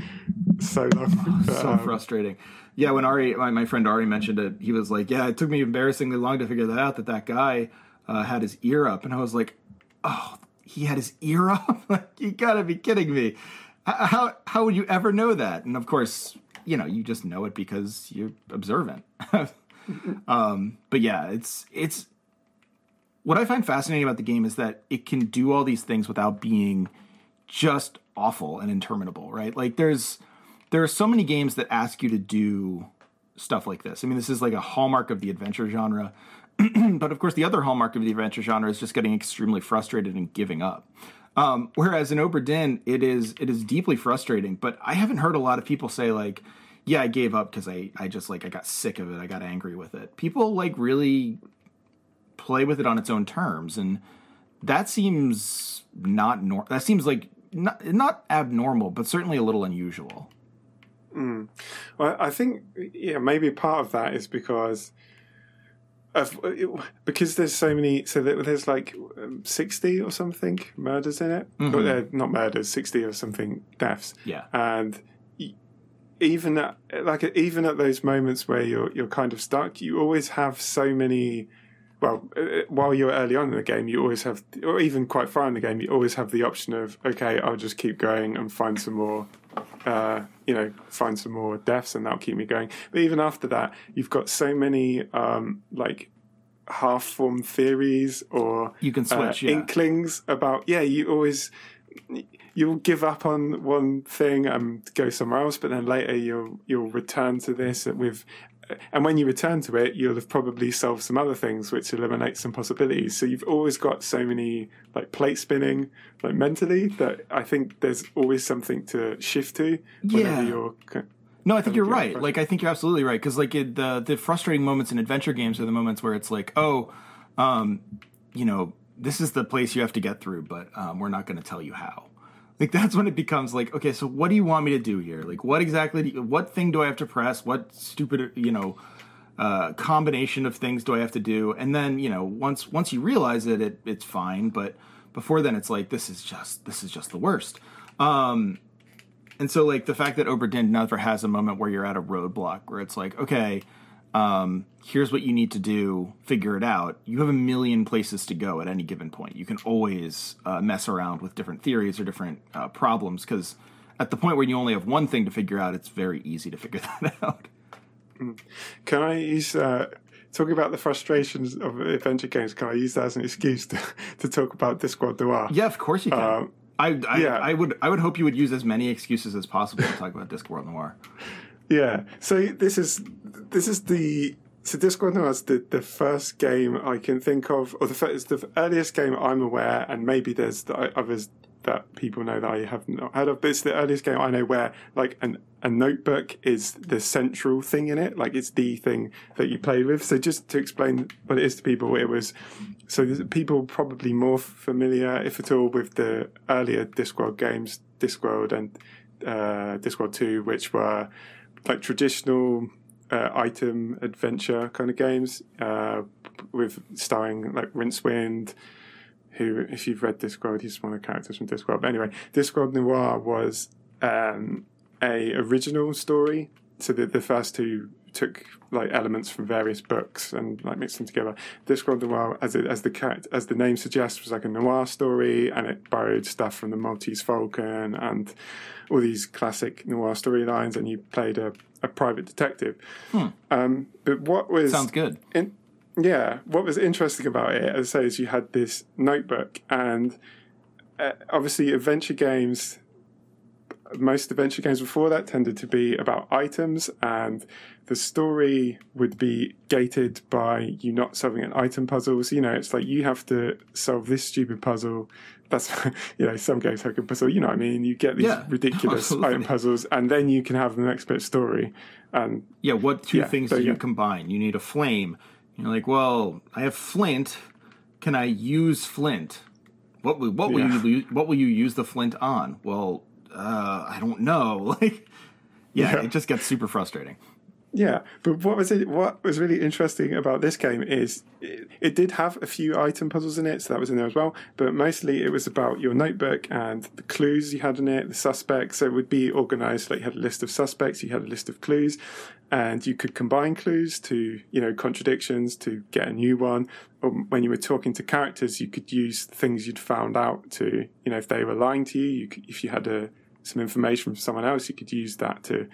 so long. Oh, so um, frustrating. Yeah, when Ari, my, my friend Ari mentioned it, he was like, "Yeah, it took me embarrassingly long to figure that out. That that guy uh, had his ear up, and I was like, oh, he had his ear up. like, you gotta be kidding me. How how would you ever know that? And of course, you know, you just know it because you're observant. um, but yeah, it's it's what I find fascinating about the game is that it can do all these things without being just awful and interminable, right? Like there's there are so many games that ask you to do stuff like this. I mean, this is like a hallmark of the adventure genre. but of course, the other hallmark of the adventure genre is just getting extremely frustrated and giving up. Um, whereas in Obra Dinn, it is it is deeply frustrating. But I haven't heard a lot of people say like, "Yeah, I gave up because I I just like I got sick of it. I got angry with it." People like really play with it on its own terms, and that seems not nor- that seems like not not abnormal, but certainly a little unusual. Mm. Well, I think yeah, maybe part of that is because of, because there's so many. So there's like um, sixty or something murders in it. Mm-hmm. Or, uh, not murders, sixty or something deaths. Yeah, and even at like even at those moments where you're you're kind of stuck, you always have so many. Well, uh, uh, while you're early on in the game, you always have, or even quite far in the game, you always have the option of, okay, I'll just keep going and find some more uh, you know, find some more deaths and that'll keep me going. But even after that, you've got so many um, like half formed theories or you can switch uh, yeah. inklings about yeah. You always you'll give up on one thing and go somewhere else, but then later you'll you'll return to this with and when you return to it, you'll have probably solved some other things which eliminate some possibilities. So you've always got so many like plate spinning, like mentally, that I think there's always something to shift to whenever yeah. you're. No, I think you're right. Like I think you're absolutely right because like it, the the frustrating moments in adventure games are the moments where it's like, oh, um, you know, this is the place you have to get through, but um, we're not going to tell you how. Like that's when it becomes like, okay, so what do you want me to do here? Like, what exactly? You, what thing do I have to press? What stupid, you know, uh, combination of things do I have to do? And then you know, once once you realize it, it it's fine. But before then, it's like this is just this is just the worst. Um, and so like the fact that Obra Dinn never has a moment where you're at a roadblock where it's like, okay, um, here's what you need to do, figure it out. You have a million places to go at any given point. You can always uh, mess around with different theories or different uh, problems because at the point where you only have one thing to figure out, it's very easy to figure that out. Can I use uh, talking about the frustrations of adventure games? Can I use that as an excuse to, to talk about Discworld Noir? Yeah, of course you can. Um, I I, Yeah. I would I would hope you would use as many excuses as possible to talk about Discworld Noir. Yeah. So this is this is the so is the, the first game I can think of, or the first, it's the earliest game I'm aware, and maybe there's the others that people know that I have not heard of. But it's the earliest game I know where like an a notebook is the central thing in it, like it's the thing that you play with. So just to explain what it is to people, it was so people probably more familiar, if at all, with the earlier Discworld games, Discworld and uh, Discworld Two, which were like traditional uh, item adventure kind of games uh, with starring like Rincewind, who, if you've read Discworld, he's one of the characters from Discworld. But anyway, Discworld Noir was um, a original story. So the, the first two took like elements from various books and like mixed them together. Discworld Noir, as it, as the character, as the name suggests, was like a noir story, and it borrowed stuff from the Maltese Falcon and all these classic noir storylines. And you played a, a private detective. Um, but what was Sounds good. in, yeah, what was interesting about it, as I say, is you had this notebook, and uh, obviously, adventure games. Most adventure games before that tended to be about items, and the story would be gated by you not solving an item puzzle. So, you know, it's like you have to solve this stupid puzzle. That's, you know, some games have a puzzle. You know what I mean? You get these Yeah, ridiculous absolutely. item puzzles, and then you can have the next bit of story. And Yeah, what two Yeah, things there do you go. combine? You need a flame. You're like, well, I have flint. Can I use flint? What will what will Yeah. you what will you use the flint on? Well, uh, I don't know. Like, yeah, Yeah. it just gets super frustrating. Yeah, but what was it? What was really interesting about this game is it, it did have a few item puzzles in it, so that was in there as well. But mostly it was about your notebook and the clues you had in it, the suspects. So it would be organized like you had a list of suspects, you had a list of clues, and you could combine clues to you know contradictions to get a new one. Or when you were talking to characters, you could use things you'd found out to you know if they were lying to you. You could, if you had a, some information from someone else, you could use that to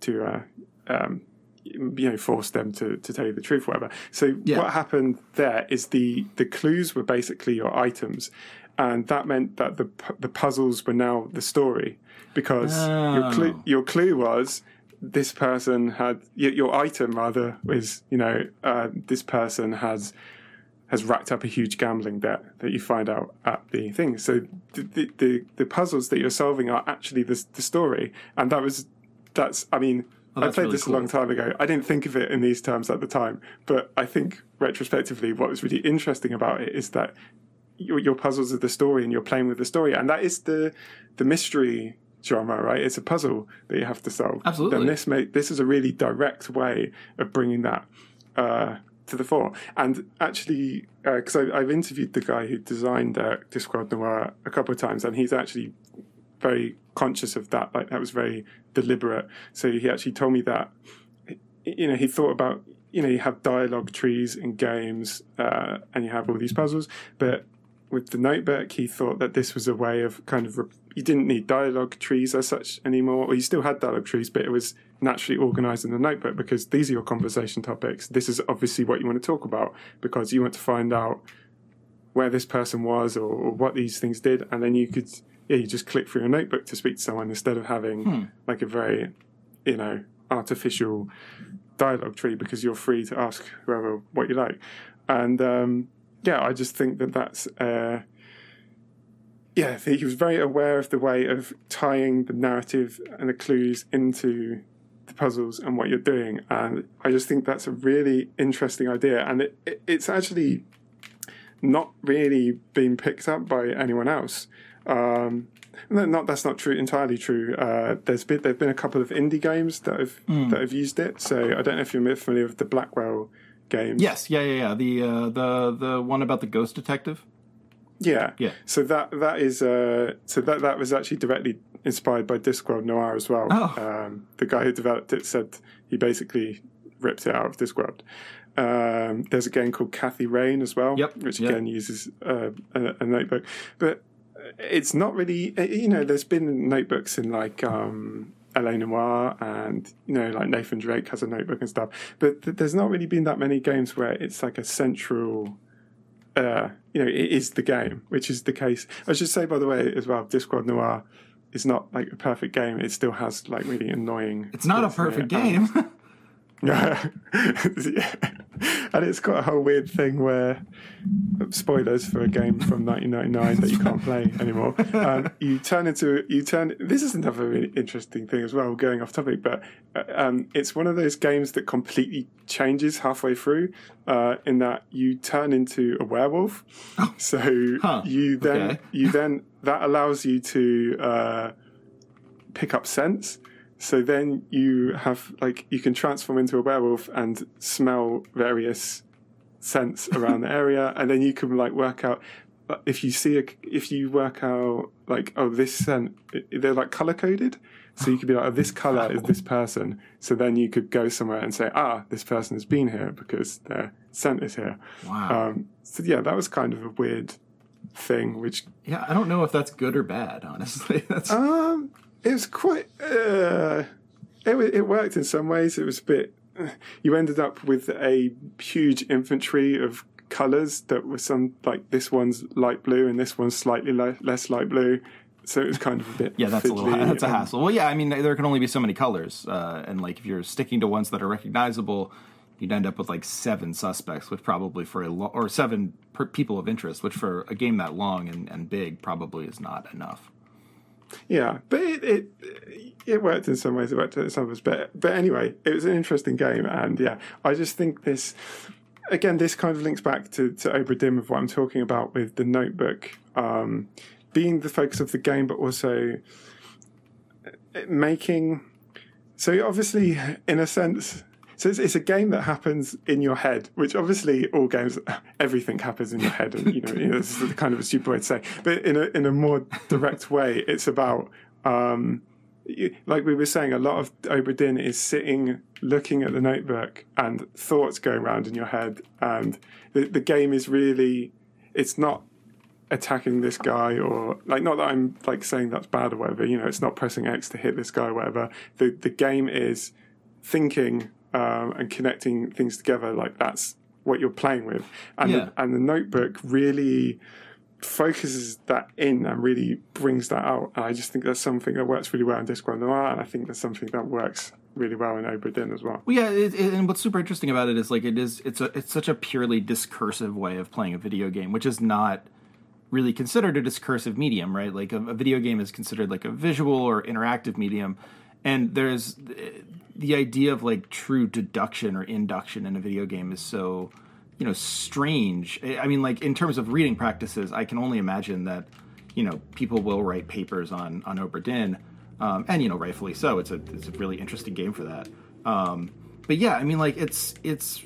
to uh, um, you know force them to, to tell you the truth whatever so Yeah. what happened there is the the clues were basically your items and that meant that the the puzzles were now the story because your clue Oh. your clue was this person had your, item rather is you know uh, this person has has racked up a huge gambling debt that you find out at the thing. So the the, the, the puzzles that you're solving are actually the, the story, and that was that's I mean. I played really this a long time ago. I didn't think of it in these terms at the time, but I think retrospectively, what was really interesting about it is that your, your puzzles are the story, and you're playing with the story, and that is the the mystery genre, right? It's a puzzle that you have to solve. Absolutely. And this may, this is a really direct way of bringing that uh, to the fore. And actually, because I I've interviewed the guy who designed uh, Discworld Noir a couple of times, and he's actually very conscious of that. Like that was very deliberate. So he actually told me that you know he thought about you know you have dialogue trees in games uh, and you have all these puzzles, but with the notebook he thought that this was a way of kind of you didn't need dialogue trees as such anymore, or you still had dialogue trees, but it was naturally organized in the notebook because these are your conversation topics. This is obviously what you want to talk about because you want to find out where this person was or, or what these things did, and then you could yeah you just click through your notebook to speak to someone instead of having like a very you know artificial dialogue tree because you're free to ask whoever what you like, and um, yeah, I just think that that's. Uh, yeah, he was very aware of the way of tying the narrative and the clues into the puzzles and what you're doing, and I just think that's a really interesting idea, and it, it, it's actually not really been picked up by anyone else. Um, no, not that's not true entirely true. Uh, there's been there've been a couple of indie games that have that have used it. So I don't know if you're familiar with the Blackwell games. Yes, yeah, yeah, yeah. The uh, the the one about the ghost detective. Yeah. Yeah. So that that is uh, so that that was actually directly inspired by Discworld Noir as well. Oh. Um, the guy who developed it said he basically ripped it out of Discworld. Um, there's a game called Kathy Rain as well, Yep, which yep. again uses uh, a, a notebook, but it's not really. uh, You know, there's been notebooks in like. Um, L.A. Noire and you know like Nathan Drake has a notebook and stuff, but th- there's not really been that many games where it's like a central uh, you know, it is the game, which is the case. I should say, by the way, as well, Discworld Noir is not like a perfect game. It still has like really annoying. It's not a perfect game. yeah. and it's got a whole weird thing where spoilers for a game from 1999 that you can't play anymore. Um, you turn into you turn. This is another really interesting thing as well. Going off topic, but uh, um, it's one of those games that completely changes halfway through. Uh, in that you turn into a werewolf, so Huh, you then okay. you then that allows you to uh, pick up scents. So then you have like you can transform into a werewolf and smell various scents around the area, and then you can like work out uh, if you see a if you work out like oh this scent they're like color coded. So you could be like, oh, this color is this person. So then you could go somewhere and say, ah, this person has been here because their scent is here. wow. Um, so yeah, that was kind of a weird thing, which yeah, I don't know if that's good or bad. Honestly, that's um, it was quite. Uh, it it worked in some ways. It was a bit. You ended up with a huge infantry of colors that were some like this one's light blue and this one's slightly le- less light blue. So it was kind of a bit. yeah, that's a little that's a hassle. Well, yeah, I mean there can only be so many colors, uh, and like if you're sticking to ones that are recognizable, you'd end up with like seven suspects, which probably for a lo- or seven per- people of interest, which for a game that long and, and big probably is not enough. Yeah, but it, it it worked in some ways. It worked in some others. But but anyway, it was an interesting game, and yeah, I just think this again. This kind of links back to to Obra Dinn of what I'm talking about with the Notebook um, being the focus of the game, but also making. So obviously, in a sense. So it's, it's a game that happens in your head, which obviously all games, everything happens in your head, and you know, you know this is kind of a stupid way to say. But in a in a more direct way, it's about um, like we were saying, a lot of Obra Dinn is sitting, looking at the notebook, and thoughts going around in your head, and the the game is really, it's not attacking this guy or like not that I'm like saying that's bad or whatever. You know, it's not pressing X to hit this guy or whatever. The the game is thinking um, and connecting things together. Like that's what you're playing with, and Yeah. the, and the notebook really focuses that in and really brings that out. And I just think that's something that works really well in Discworld Noir, and I think that's something that works really well in Obra Dinn as well. Well, yeah, it, it, and what's super interesting about it is like it is it's a it's such a purely discursive way of playing a video game, which is not really considered a discursive medium, right? Like a, a video game is considered like a visual or interactive medium, and there's the idea of like true deduction or induction in a video game is so you know strange. I mean, like in terms of reading practices, I can only imagine that you know people will write papers on on Obra Dinn, um, and you know rightfully so. It's a it's a really interesting game for that. Um, but yeah, I mean, like it's it's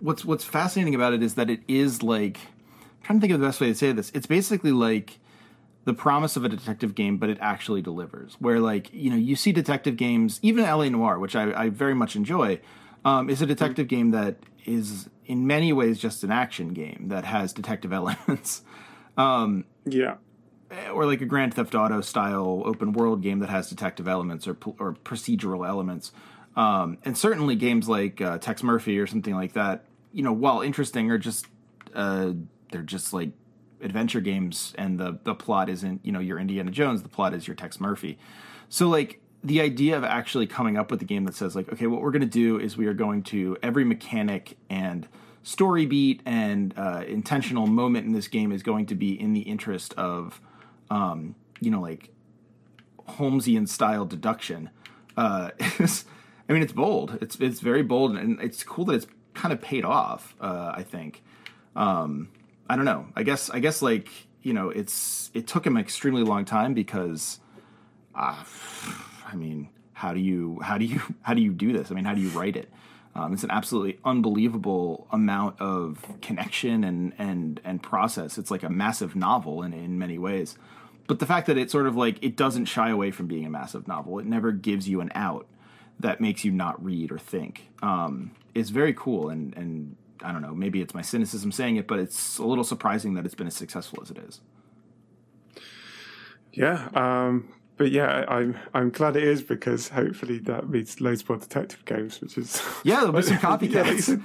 what's what's fascinating about it is that it is like I'm trying to think of the best way to say this. It's basically like the promise of a detective game, but it actually delivers. Where like you know you see detective games, even LA Noire, which I, I very much enjoy, um, is a detective game that is in many ways just an action game that has detective elements. Yeah. or like a Grand Theft Auto style open world game that has detective elements or or procedural elements. Um, and certainly games like uh, Tex Murphy or something like that, you know, while interesting, are just uh, they're just like adventure games, and the the plot isn't you know your Indiana Jones. The plot is your Tex Murphy. So like the idea of actually coming up with a game that says like, okay, what we're going to do is we are going to every mechanic and story beat and uh, intentional moment in this game is going to be in the interest of um, you know like Holmesian style deduction. Uh, I mean, it's bold. It's it's very bold, and it's cool that it's kind of paid off. Uh, I think. Um, I don't know. I guess I guess like you know, it's it took him an extremely long time because, uh, I mean, how do you how do you how do you do this? I mean, how do you write it? Um, it's an absolutely unbelievable amount of connection and and and process. It's like a massive novel in in many ways. But the fact that it sort of like it doesn't shy away from being a massive novel, it never gives you an out that makes you not read or think, um, very cool. And and I don't know, maybe it's my cynicism saying it, but it's a little surprising that it's been as successful as it is. Yeah, um, but yeah, I'm I'm glad it is because hopefully that means loads more detective games, which is Yeah, there'll be some Yeah, copycats. said,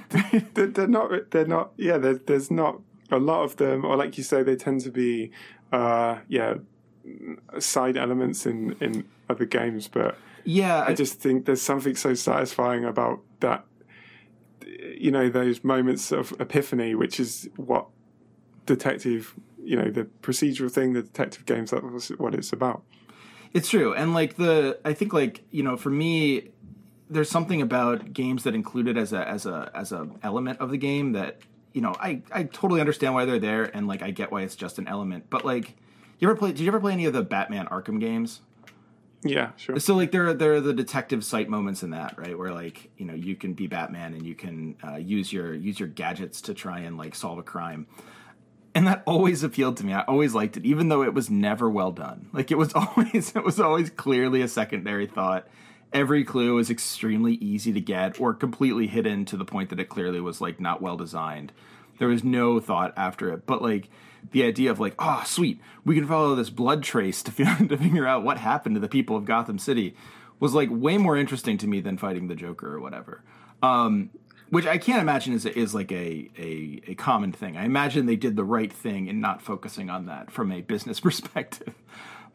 they're, they're not they're not yeah there's there's not a lot of them, or like you say, they tend to be, uh, yeah, side elements in in other games. But yeah, I just think there's something so satisfying about that. You know, those moments of epiphany, which is what detective, you know, the procedural thing, the detective games. That's what it's about. It's true, and like the, I think like you know, for me, there's something about games that include it as a as a as a element of the game that you know I I totally understand why they're there and like I get why it's just an element. But like, you ever play? Did you ever play any of the Batman Arkham games? Yeah, sure. So like there are there are the detective sight moments in that right where like you know you can be Batman and you can uh, use your use your gadgets to try and like solve a crime. And that always appealed to me. I always liked it, even though it was never well done. Like it was always, it was always clearly a secondary thought every clue was extremely easy to get or completely hidden to the point that it clearly was like not well designed. There was no thought after it, but like the idea of like, oh, sweet, we can follow this blood trace to, figure out what happened to the people of Gotham City was like way more interesting to me than fighting the Joker or whatever. Um, which I can't imagine is is like a, a a common thing. I imagine they did the right thing in not focusing on that from a business perspective.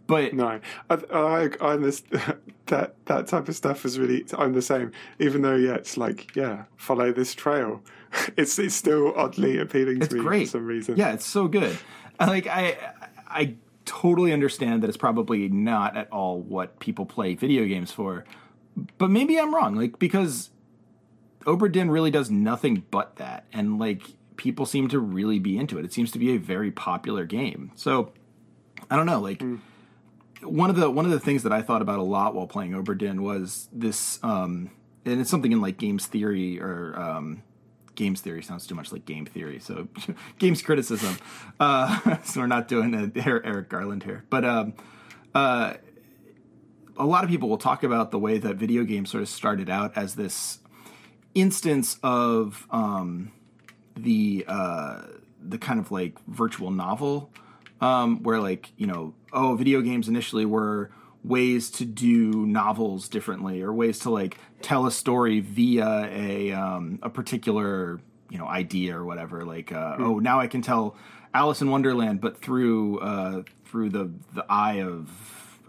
But no, I, I, I'm this that that type of stuff is really. I'm the same. Even though, yeah, it's like, yeah, follow this trail. It's it's still oddly appealing to me great. for some reason. Yeah, it's so good. Like I, I totally understand that it's probably not at all what people play video games for, but maybe I'm wrong. Like because Obra Dinn really does nothing but that, and like people seem to really be into it. It seems to be a very popular game. So I don't know, like. Mm one of the one of the things that I thought about a lot while playing Obra Dinn was this, um, and it's something in like games theory or um, games theory sounds too much like game theory, so games criticism. Uh, so we're not doing a Eric Garland here, but um, uh, a lot of people will talk about the way that video games sort of started out as this instance of um, the uh, the kind of like virtual novel um, where like you know oh video games initially were ways to do novels differently or ways to like tell a story via a um, a particular you know idea or whatever like uh, mm. oh now I can tell Alice in Wonderland but through uh, through the the eye of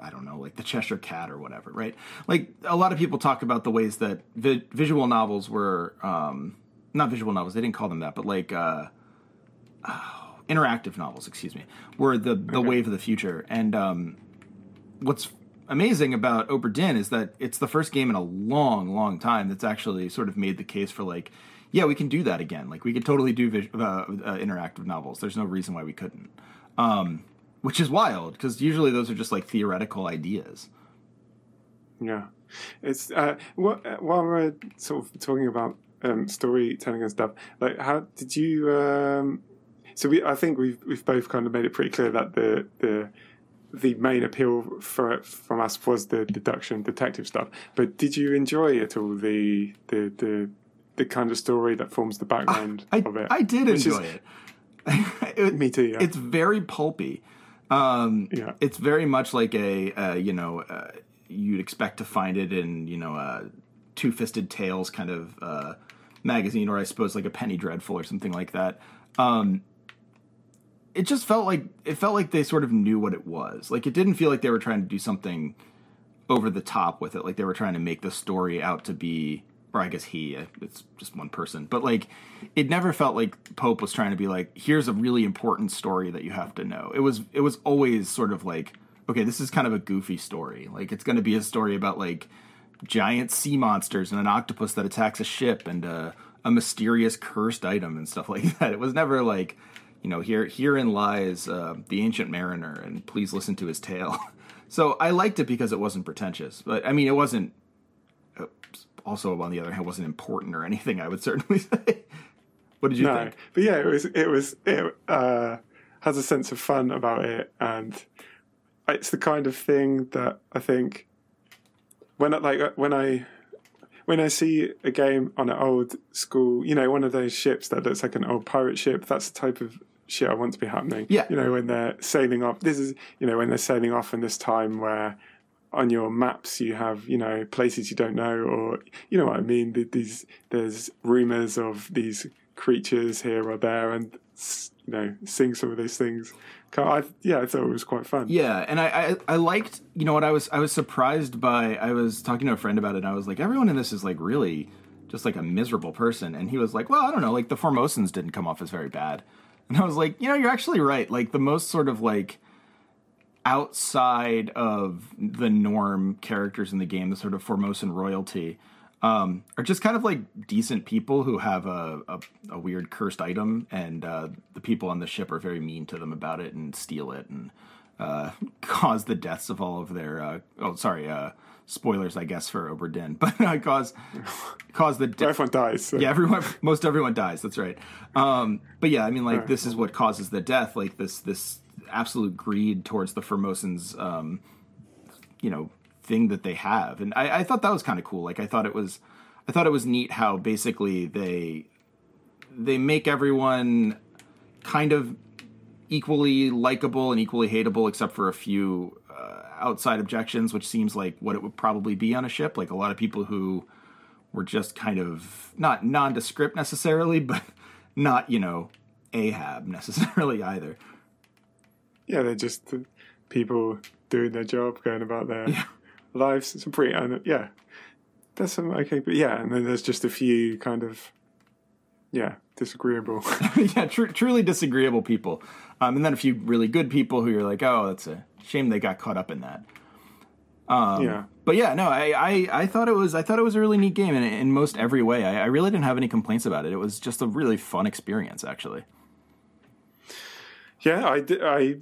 I don't know, like the Cheshire Cat or whatever, right? Like a lot of people talk about the ways that vi- visual novels were, um, not visual novels, they didn't call them that, but like, uh, oh, interactive novels, excuse me, were the the okay. wave of the future. And um, what's amazing about Obra Dinn is that it's the first game in a long, long time that's actually sort of made the case for like, yeah, we can do that again. Like we could totally do vis- uh, uh, interactive novels. There's no reason why we couldn't. Um, which is wild because usually those are just like theoretical ideas. Yeah, it's uh, what, uh, while we're sort of talking about um, storytelling and stuff. Like, how did you um, so we, I think we've we've both kind of made it pretty clear that the the the main appeal for from us was the deduction detective stuff. But did you enjoy at all the the the the kind of story that forms the background I, of it? I did enjoy is, it. it. Me too. Yeah. It's very pulpy. Um, yeah. It's very much like a uh, you know uh, you'd expect to find it in you know a Two Fisted Tales kind of uh, magazine, or I suppose like a Penny Dreadful or something like that. Um, it just felt like it felt like they sort of knew what it was. Like it didn't feel like they were trying to do something over the top with it. Like they were trying to make the story out to be, or I guess he, uh, it's just one person, but like it never felt like Pope was trying to be like, here's a really important story that you have to know. It was it was always sort of like, okay, this is kind of a goofy story. Like it's going to be a story about like giant sea monsters and an octopus that attacks a ship and a, a mysterious cursed item and stuff like that. It was never like you know, here herein lies uh, the ancient mariner, and please listen to his tale. so I liked it because it wasn't pretentious, but I mean, it wasn't. Uh, also, on the other hand, wasn't important or anything. I would certainly say. what did you no, think? But yeah, it was. It was. It uh, has a sense of fun about it, and it's the kind of thing that I think when I, like when I when I see a game on an old school, you know, one of those ships that looks like an old pirate ship, that's the type of shit I want to be happening. Yeah. You know, when they're sailing off, this is, you know, when they're sailing off in this time where on your maps you have, you know, places you don't know, or, you know what I mean? These, there's rumors of these creatures here or there, and you know seeing some of those things. I, yeah, I thought it was quite fun. Yeah, and I, I I liked you know what I was I was surprised by I was talking to a friend about it and I was like everyone in this is like really just like a miserable person and he was like well I don't know like the Formosans didn't come off as very bad and I was like you know you're actually right like the most sort of like outside of the norm characters in the game the sort of Formosan royalty um, are just kind of like decent people who have a, a, a weird cursed item, and uh, the people on the ship are very mean to them about it and steal it and uh, cause the deaths of all of their. Uh, oh, sorry, uh, spoilers, I guess, for Obra Dinn, but uh, cause cause the de- everyone dies. So. Yeah, everyone, most everyone dies. That's right. Um, but yeah, I mean, like right. this is what causes the death. Like this this absolute greed towards the Formosans. Um, you know thing that they have, and I, I thought that was kind of cool. Like I thought it was, I thought it was neat how basically they they make everyone kind of equally likable and equally hateable, except for a few outside objections, which seems like what it would probably be on a ship. Like a lot of people who were just kind of not nondescript necessarily, but not you know Ahab necessarily either. Yeah, they're just people doing their job, going about their yeah lives. It's a pretty, uh, yeah, there's some okay, but yeah, and then there's just a few kind of, yeah, disagreeable. yeah, tr- truly disagreeable people, um, and then a few really good people who you're like, oh, that's a shame they got caught up in that. Um, yeah. But yeah, no, I, I, I thought it was I thought it was a really neat game in, in most every way. I, I really didn't have any complaints about it. It was just a really fun experience, actually. Yeah, I, I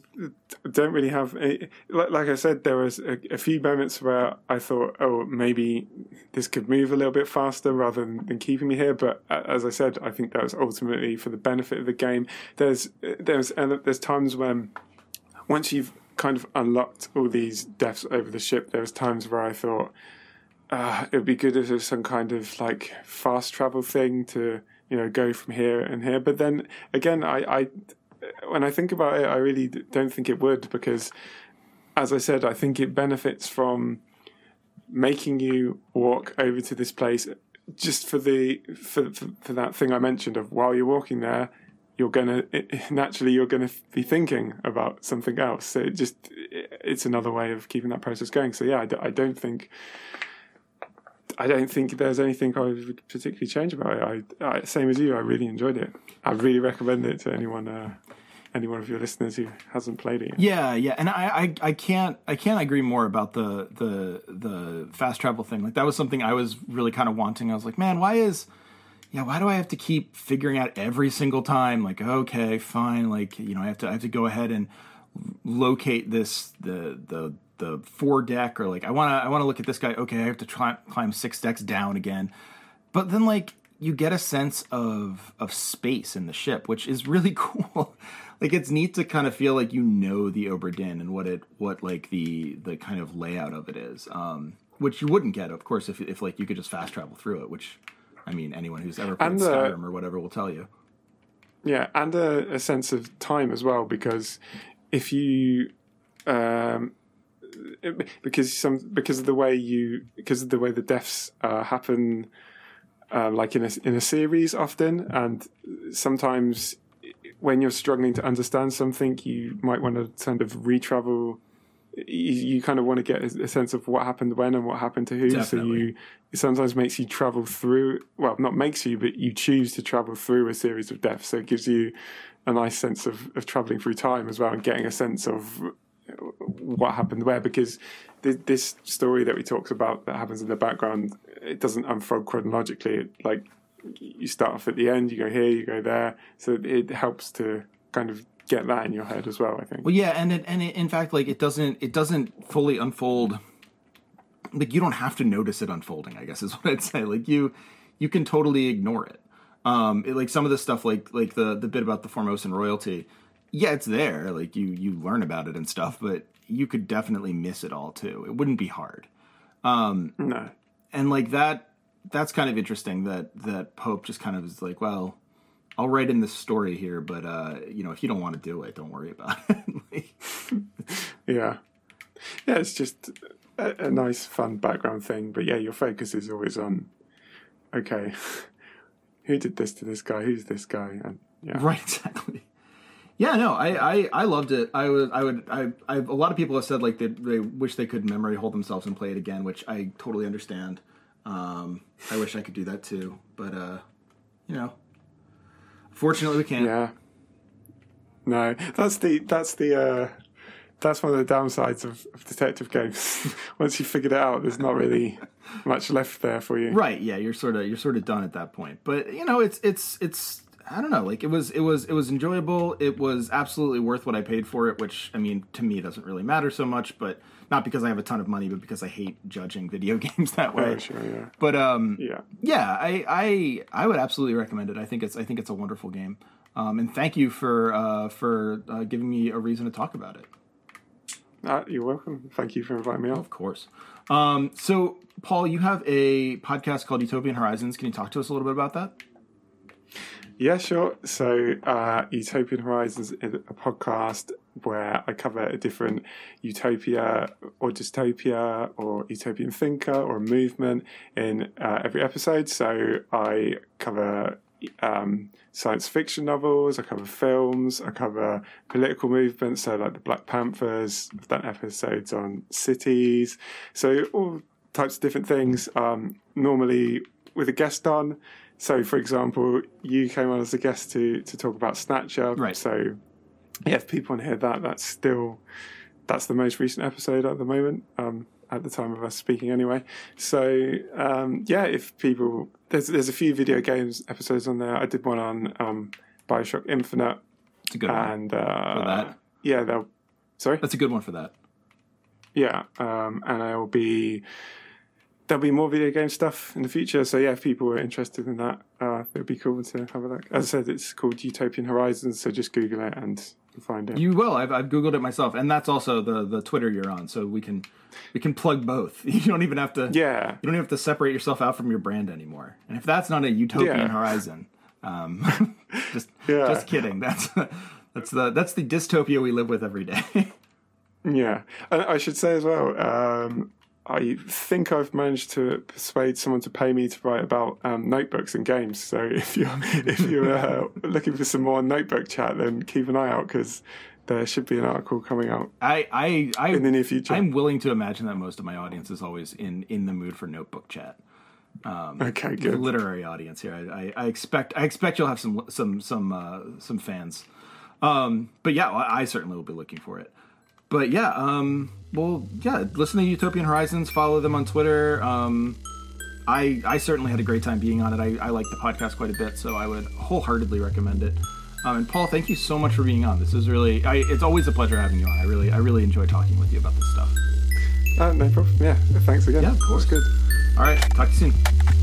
don't really have. A, like I said, there was a, a, few moments where I thought, oh, maybe this could move a little bit faster rather than, than, keeping me here. But as I said, I think that was ultimately for the benefit of the game. There's there's and there's times when once you've kind of unlocked all these deaths over the ship, there was times where I thought uh, it would be good if there was some kind of like fast travel thing to you know go from here and here. But then again, I, I when I think about it, I really don't think it would because, as I said, I think it benefits from making you walk over to this place just for the for for, for that thing I mentioned of while you're walking there, you're gonna it, naturally you're gonna be thinking about something else. So it just it's another way of keeping that process going. So yeah, I, I don't think. I don't think there's anything I would particularly change about it. I, I, same as you, I really enjoyed it. I really recommend it to anyone uh, of your listeners who hasn't played it. Yet. Yeah, yeah, and I, I, I can't, I can't agree more about the the the fast travel thing. Like that was something I was really kind of wanting. I was like, man, why is, yeah, why do I have to keep figuring out every single time? Like, okay, fine, like you know, I have to, I have to go ahead and locate this the the the four deck, or like I want to, I want to look at this guy. Okay, I have to try climb six decks down again. But then like you get a sense of of space in the ship, which is really cool like it's neat to kind of feel like you know the Obra Dinn and what it what like the the kind of layout of it is. Um, which you wouldn't get, of course, if if like you could just fast travel through it. Which, I mean, anyone who's ever played and, uh, Skyrim or whatever will tell you. Yeah, and a, a sense of time as well, because if you, um, because some because of the way you because of the way the deaths uh, happen, uh, like in a in a series often, and sometimes when you're struggling to understand something, you might want to kind of retravel. You, you kind of want to get a, sense of what happened when and what happened to who. Definitely. So you it sometimes makes you travel through. Well, not makes you, but you choose to travel through a series of deaths. So it gives you a nice sense of, of traveling through time as well, and getting a sense of what happened where. Because this story that we talked about that happens in the background, it doesn't unfold chronologically. It, like you start off at the end, you go here, you go there. So it helps to kind of get that in your head as well. I think. Well, yeah, and it, and it, in fact, like it doesn't it doesn't fully unfold. Like you don't have to notice it unfolding. I guess is what I'd say. Like you you can totally ignore it. Um, it, like some of the stuff, like like the the bit about the Formosan royalty. Yeah, it's there. Like you you learn about it and stuff, but you could definitely miss it all too. It wouldn't be hard. Um, no. And like that that's kind of interesting that that Pope just kind of is like, well, I'll write in the story here, but uh, you know, if you don't want to do it, don't worry about it. yeah, yeah, it's just a, a, nice, fun background thing. But yeah, your focus is always on, okay, who did this to this guy? Who's this guy? And yeah, right, exactly. Yeah, no, I, I, I loved it. I would I would I, I a lot of people have said like they they wish they could memory hold themselves and play it again, which I totally understand. Um, I wish I could do that too, but uh, you know, fortunately we can't. Yeah. No, that's the that's the uh, that's one of the downsides of, of detective games. Once you figured it out, there's not really much left there for you. Right? Yeah, you're sort of you're sort of done at that point. But you know, it's it's it's I don't know. Like it was it was it was enjoyable. It was absolutely worth what I paid for it. Which I mean, to me, doesn't really matter so much. But not because I have a ton of money, but because I hate judging video games that way. Oh, sure, yeah. But um, Yeah. yeah, I, I I would absolutely recommend it. I think it's I think it's a wonderful game. Um, and thank you for uh, for uh, giving me a reason to talk about it. Uh, you're welcome. Thank you for inviting me on. Of course. Um, so, Paul, you have a podcast called Utopian Horizons. Can you talk to us a little bit about that? Yeah, sure. So, uh, Utopian Horizons is a podcast where I cover a different utopia or dystopia or utopian thinker or movement in uh, every episode. So, I cover um, science fiction novels, I cover films, I cover political movements, so like the Black Panthers. I've done episodes on cities. So, all types of different things. Um, normally with a guest on. So, for example, you came on as a guest to to talk about Snatcher. Right. So, yeah, if people want to hear that, that's still that's the most recent episode at the moment. Um, at the time of us speaking, anyway. So, um, yeah, if people there's there's a few video games episodes on there. I did one on um, Bioshock Infinite, It's a good one. uh, For that. yeah, they'll sorry. That's a good one for that. Yeah, um, and I will be there'll be more video game stuff in the future. So yeah, if people are interested in that, uh, it would be cool to have a look. As I said, it's called Utopian Horizons, so just Google it and find it. You will. I've, I've googled it myself, and that's also the the Twitter you're on. So we can we can plug both. You don't even have to. yeah, You don't even have to separate yourself out from your brand anymore. And if that's not a utopian Yeah. horizon, um, just Yeah. just kidding. That's that's the that's the dystopia we live with every day. yeah. And I should say as well. Um, I think I've managed to persuade someone to pay me to write about um, notebooks and games. So if you're if you're uh, looking for some more notebook chat, then keep an eye out because there should be an article coming out I I I in the near future. I'm willing to imagine that most of my audience is always in in the mood for notebook chat. okay, good. Literary audience here. I, I, I expect I expect you'll have some some some uh, some fans. Um, but yeah, I, I certainly will be looking for it. But yeah, um, well, yeah, listen to Utopian Horizons. Follow them on Twitter. Um, I I certainly had a great time being on it. I, I like the podcast quite a bit, so I would wholeheartedly recommend it. Um, and Paul, thank you so much for being on. This is really, I, it's always a pleasure having you on. I really, I really enjoy talking with you about this stuff. Uh, no problem. Yeah, thanks again. Yeah, of course. It's good. All right, talk to you soon.